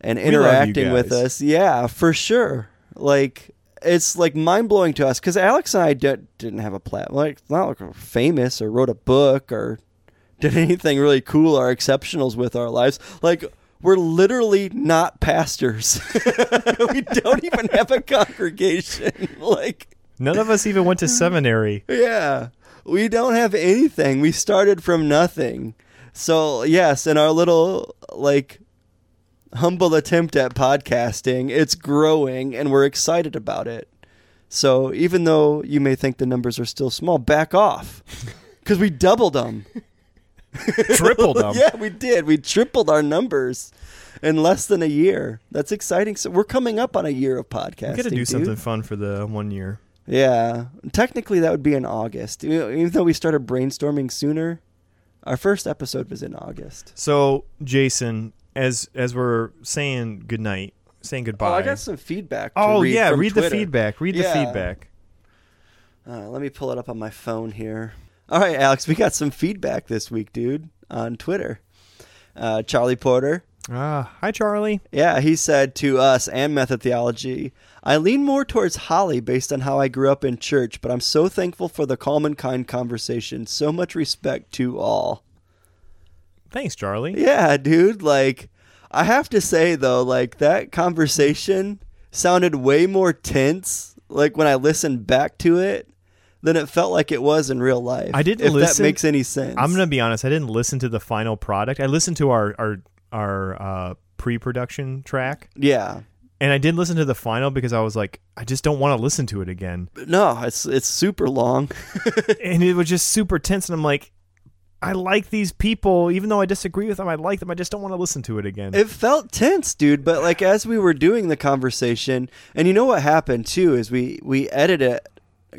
and We love you interacting with us. Yeah, for sure. Like it's like mind blowing to us because Alex and I d- didn't have a platform. Like not like we're famous or wrote a book or did anything really cool or exceptionals with our lives. Like we're literally not pastors. we don't even have a congregation. like None of us even went to seminary. yeah. We don't have anything. We started from nothing. So, yes, in our little like humble attempt at podcasting, it's growing and we're excited about it. So, even though you may think the numbers are still small, back off. Cuz we doubled them. Tripled them. yeah, we did. We tripled our numbers in less than a year. That's exciting. So, we're coming up on a year of podcasting. We got to do dude. something fun for the one year. Yeah, technically that would be in August. Even though we started brainstorming sooner, our first episode was in August. So, Jason, as as we're saying goodnight, saying goodbye. Oh, I got some feedback. To Oh, read yeah, read the feedback. Read Yeah. the feedback. Uh, let me pull it up on my phone here. All right, Alex, we got some feedback this week, dude, on Twitter. Uh, Charlie Porter, Ah, hi Charlie. yeah, he said to us and Method Theology, I lean more towards Holly based on how I grew up in church, but I'm so thankful for the calm and kind conversation. So much respect to all. Thanks, Charlie. Yeah, dude. Like, I have to say though, like that conversation sounded way more tense. Like when I listened back to it, than it felt like it was in real life. I didn't If listen- that makes any sense. I'm gonna be honest. I didn't listen to the final product. I listened to our our our uh, pre-production track, Yeah. and I did listen to the final because I was like, I just don't want to listen to it again. No, it's it's super long. and it was just super tense. And I'm like, I like these people, even though I disagree with them. I like them. I just don't want to listen to it again. It felt tense, dude. But like as we were doing the conversation, and you know what happened too is we we edited it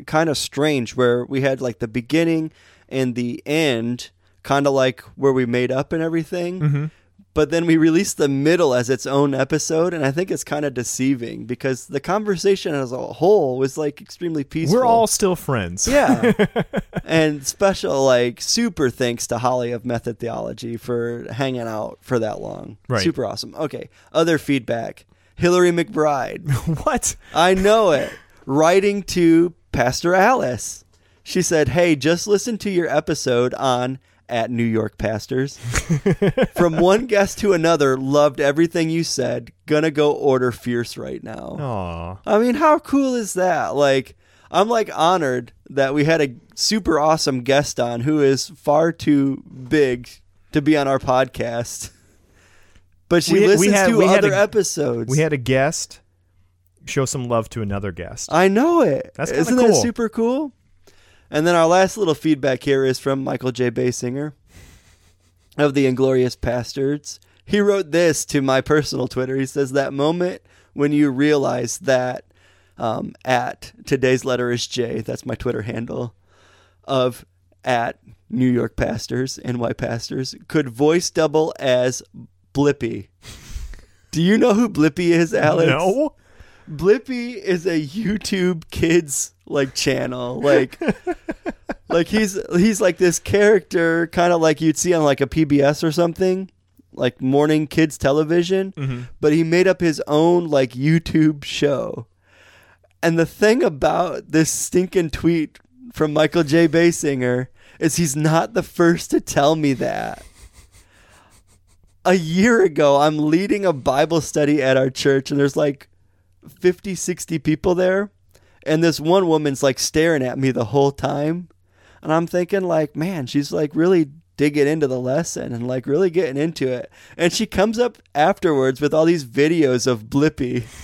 kind of strange, where we had like the beginning and the end, kind of like where we made up and everything. mm-hmm. But then we released the middle as its own episode, and I think it's kind of deceiving because the conversation as a whole was like extremely peaceful. We're all still friends. Yeah. and special, like, super thanks to Holly of Method Theology for hanging out for that long. Right. Super awesome. Okay. Other feedback Hillary McBride. what? I know it. Writing to Pastor Alice. She said, Hey, just listen to your episode on at New York Pastors. From one guest to another, loved everything you said. Gonna go order Fierce right now. Aw. I mean, how cool is that? Like, I'm like honored that we had a super awesome guest on who is far too big to be on our podcast. But she We- we listens had- to we had other a- episodes. We had a guest show some love to another guest. I know it. That's Isn't that super cool? And then our last little feedback here is from Michael J. Basinger of the Inglorious Bastards. He wrote this to my personal Twitter. He says, That moment when you realize that um, at today's letter is J, that's my Twitter handle, of at New York Pastors, NY Pastors, could voice double as Blippi. Do you know who Blippi is, Alex? No. Blippi is a YouTube kids like channel. Like like he's he's like this character kind of like you'd see on like a PBS or something, like morning kids television, Mhm. but he made up his own like YouTube show. And the thing about this stinking tweet from Michael J. Basinger is he's not the first to tell me that. a year ago, I'm leading a Bible study at our church, and there's like 50, 60 people there. And this one woman's like staring at me the whole time. And I'm thinking, like, man, she's like really digging into the lesson and like really getting into it. And she comes up afterwards with all these videos of Blippi.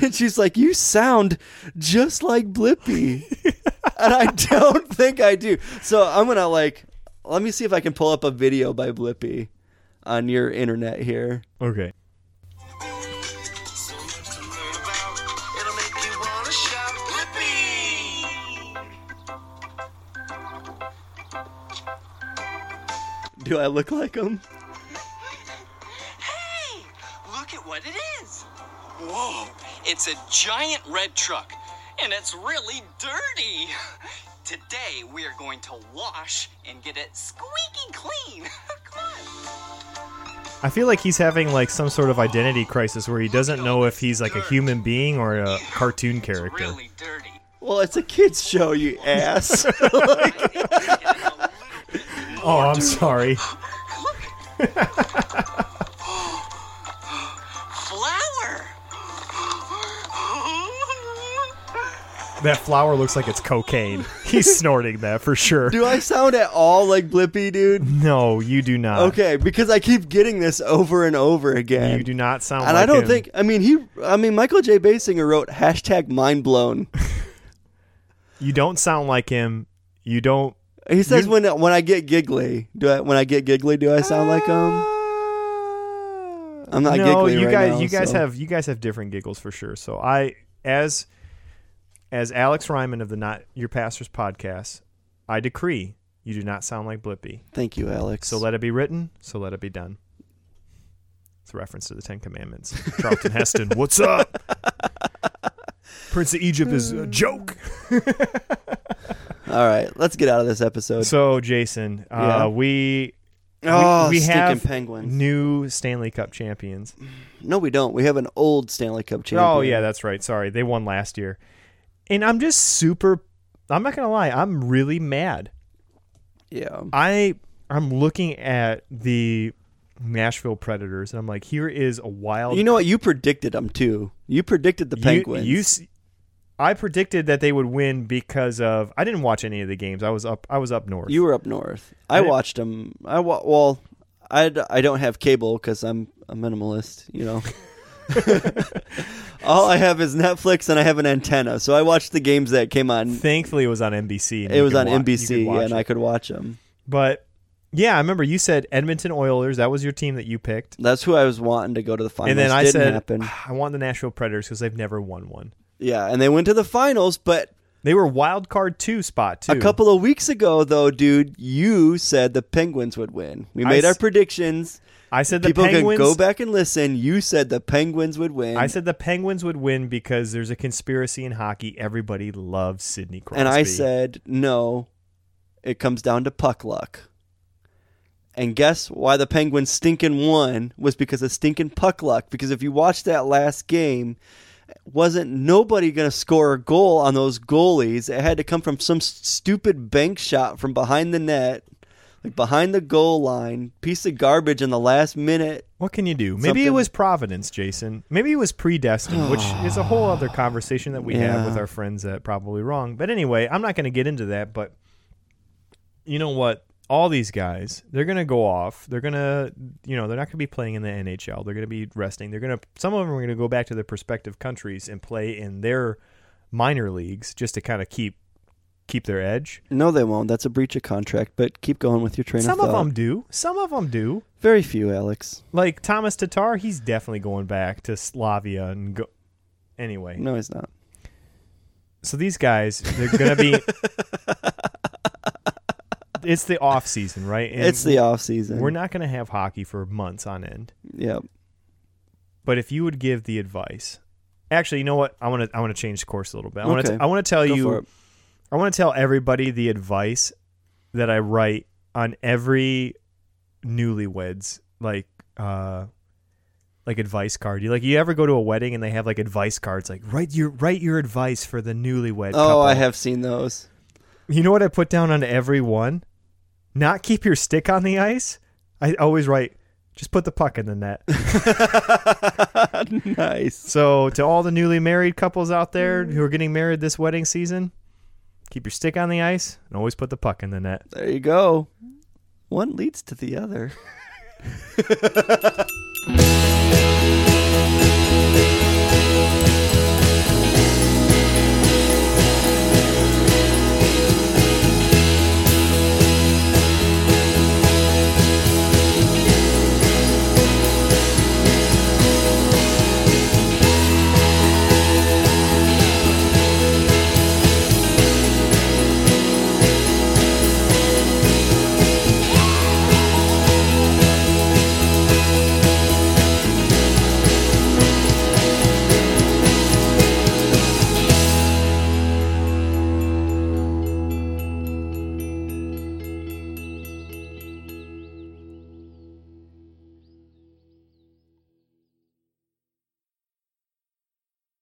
And she's like, You sound just like Blippi. and I don't think I do. So I'm going to like, let me see if I can pull up a video by Blippi on your internet here. Okay. Do I look like him? Hey, look at what it is. Whoa, it's a giant red truck, and it's really dirty. Today, we are going to wash and get it squeaky clean. Come on. I feel like he's having like some sort of identity crisis where he doesn't know if he's like a human being or a cartoon It's character. really dirty. Well, it's a kid's show, you ass. Oh, I'm sorry. Flour. That flower looks like it's cocaine. He's snorting that for sure. do I sound at all like Blippi, dude? No, you do not. Okay, because I keep getting this over and over again. You do not sound and like I don't him. think. I mean, he. I mean, Michael J. Basinger wrote hashtag mind blown. you don't sound like him. You don't He says when when I get giggly, do I when I get giggly, do I sound like him? I'm not no, giggly you right guys now, you guys so- have you guys have different giggles for sure. So I as as Alex Ryman of the Not Your Pastors podcast, I decree you do not sound like Blippi. Thank you, Alex. So let it be written, so let it be done. It's a reference to the Ten Commandments. Charlton Heston, what's up? Prince of Egypt is a joke. All right, let's get out of this episode. So, Jason, Yeah. uh, we oh, we stinking have penguins. new Stanley Cup champions. no, we don't. We have an old Stanley Cup champion. Oh yeah, that's right. Sorry, they won last year, and I'm just super. I'm not gonna lie. I'm really mad. yeah. I I'm looking at the Nashville Predators, and I'm like, here is a wild. You know what? You predicted them too. You predicted the you- Penguins. You, s- I predicted that they would win because of. I didn't watch any of the games. I was up. I was up north. You were up north. I, I watched them. I wa- well, I, d- I don't have cable because I'm a minimalist. You know, all I have is Netflix and I have an antenna. So I watched the games that came on. Thankfully, it was on NBC. It was on wa- NBC watch and it. I could watch them. But yeah, I remember you said Edmonton Oilers. That was your team that you picked. That's who I was wanting to go to the finals. and then I Didn't said, happen. Ah, I want the Nashville Predators because they've never won one. Yeah, and they went to the finals, but They were wild card two spot too. a couple of weeks ago, though, dude, you said the Penguins would win. We I made our s- predictions. I said the People Penguins. can go back and listen. You said the Penguins would win. I said the Penguins would win because there's a conspiracy in hockey. Everybody loves Sidney Crosby. And I said, no, it comes down to puck luck. And guess why the Penguins stinking won was because of stinking puck luck. Because if you watch that last game, wasn't nobody going to score a goal on those goalies. It had to come from some stupid bank shot from behind the net, like behind the goal line, piece of garbage in the last minute. what can you do? Maybe it was Providence, Jason. Maybe it was predestined, which is a whole other conversation that we have with our friends at Probably Wrong. But anyway, I'm not going to get into that. But you know what? All these guys, they're going to go off. They're going to, you know, they're not going to be playing in the NHL. They're going to be resting. They're going to, some of them are going to go back to their prospective countries and play in their minor leagues just to kind of keep keep their edge. No, they won't. That's a breach of contract. But keep going with your train Some of of them do. Some of them do. Very few, Alex. Like Thomas Tatar, he's definitely going back to Slavia and go. Anyway, No, he's not. so these guys, they're gonna be. it's the off season, right? And it's the off season. We're not gonna have hockey for months on end. Yep. But if you would give the advice, actually, you know what? I want to. I want to change course a little bit. I want to. Okay. I want to tell Go you. I want to tell everybody the advice that I write on every newlyweds like uh like advice card. You like you ever go to a wedding and they have like advice cards like write your write your advice for the newlywed Oh, couple. I have seen those. You know what I put down on every one? Not keep your stick on the ice. I always write Just put the puck in the net. nice. So, to all the newly married couples out there who are getting married this wedding season, keep your stick on the ice and always put the puck in the net. There you go. One leads to the other.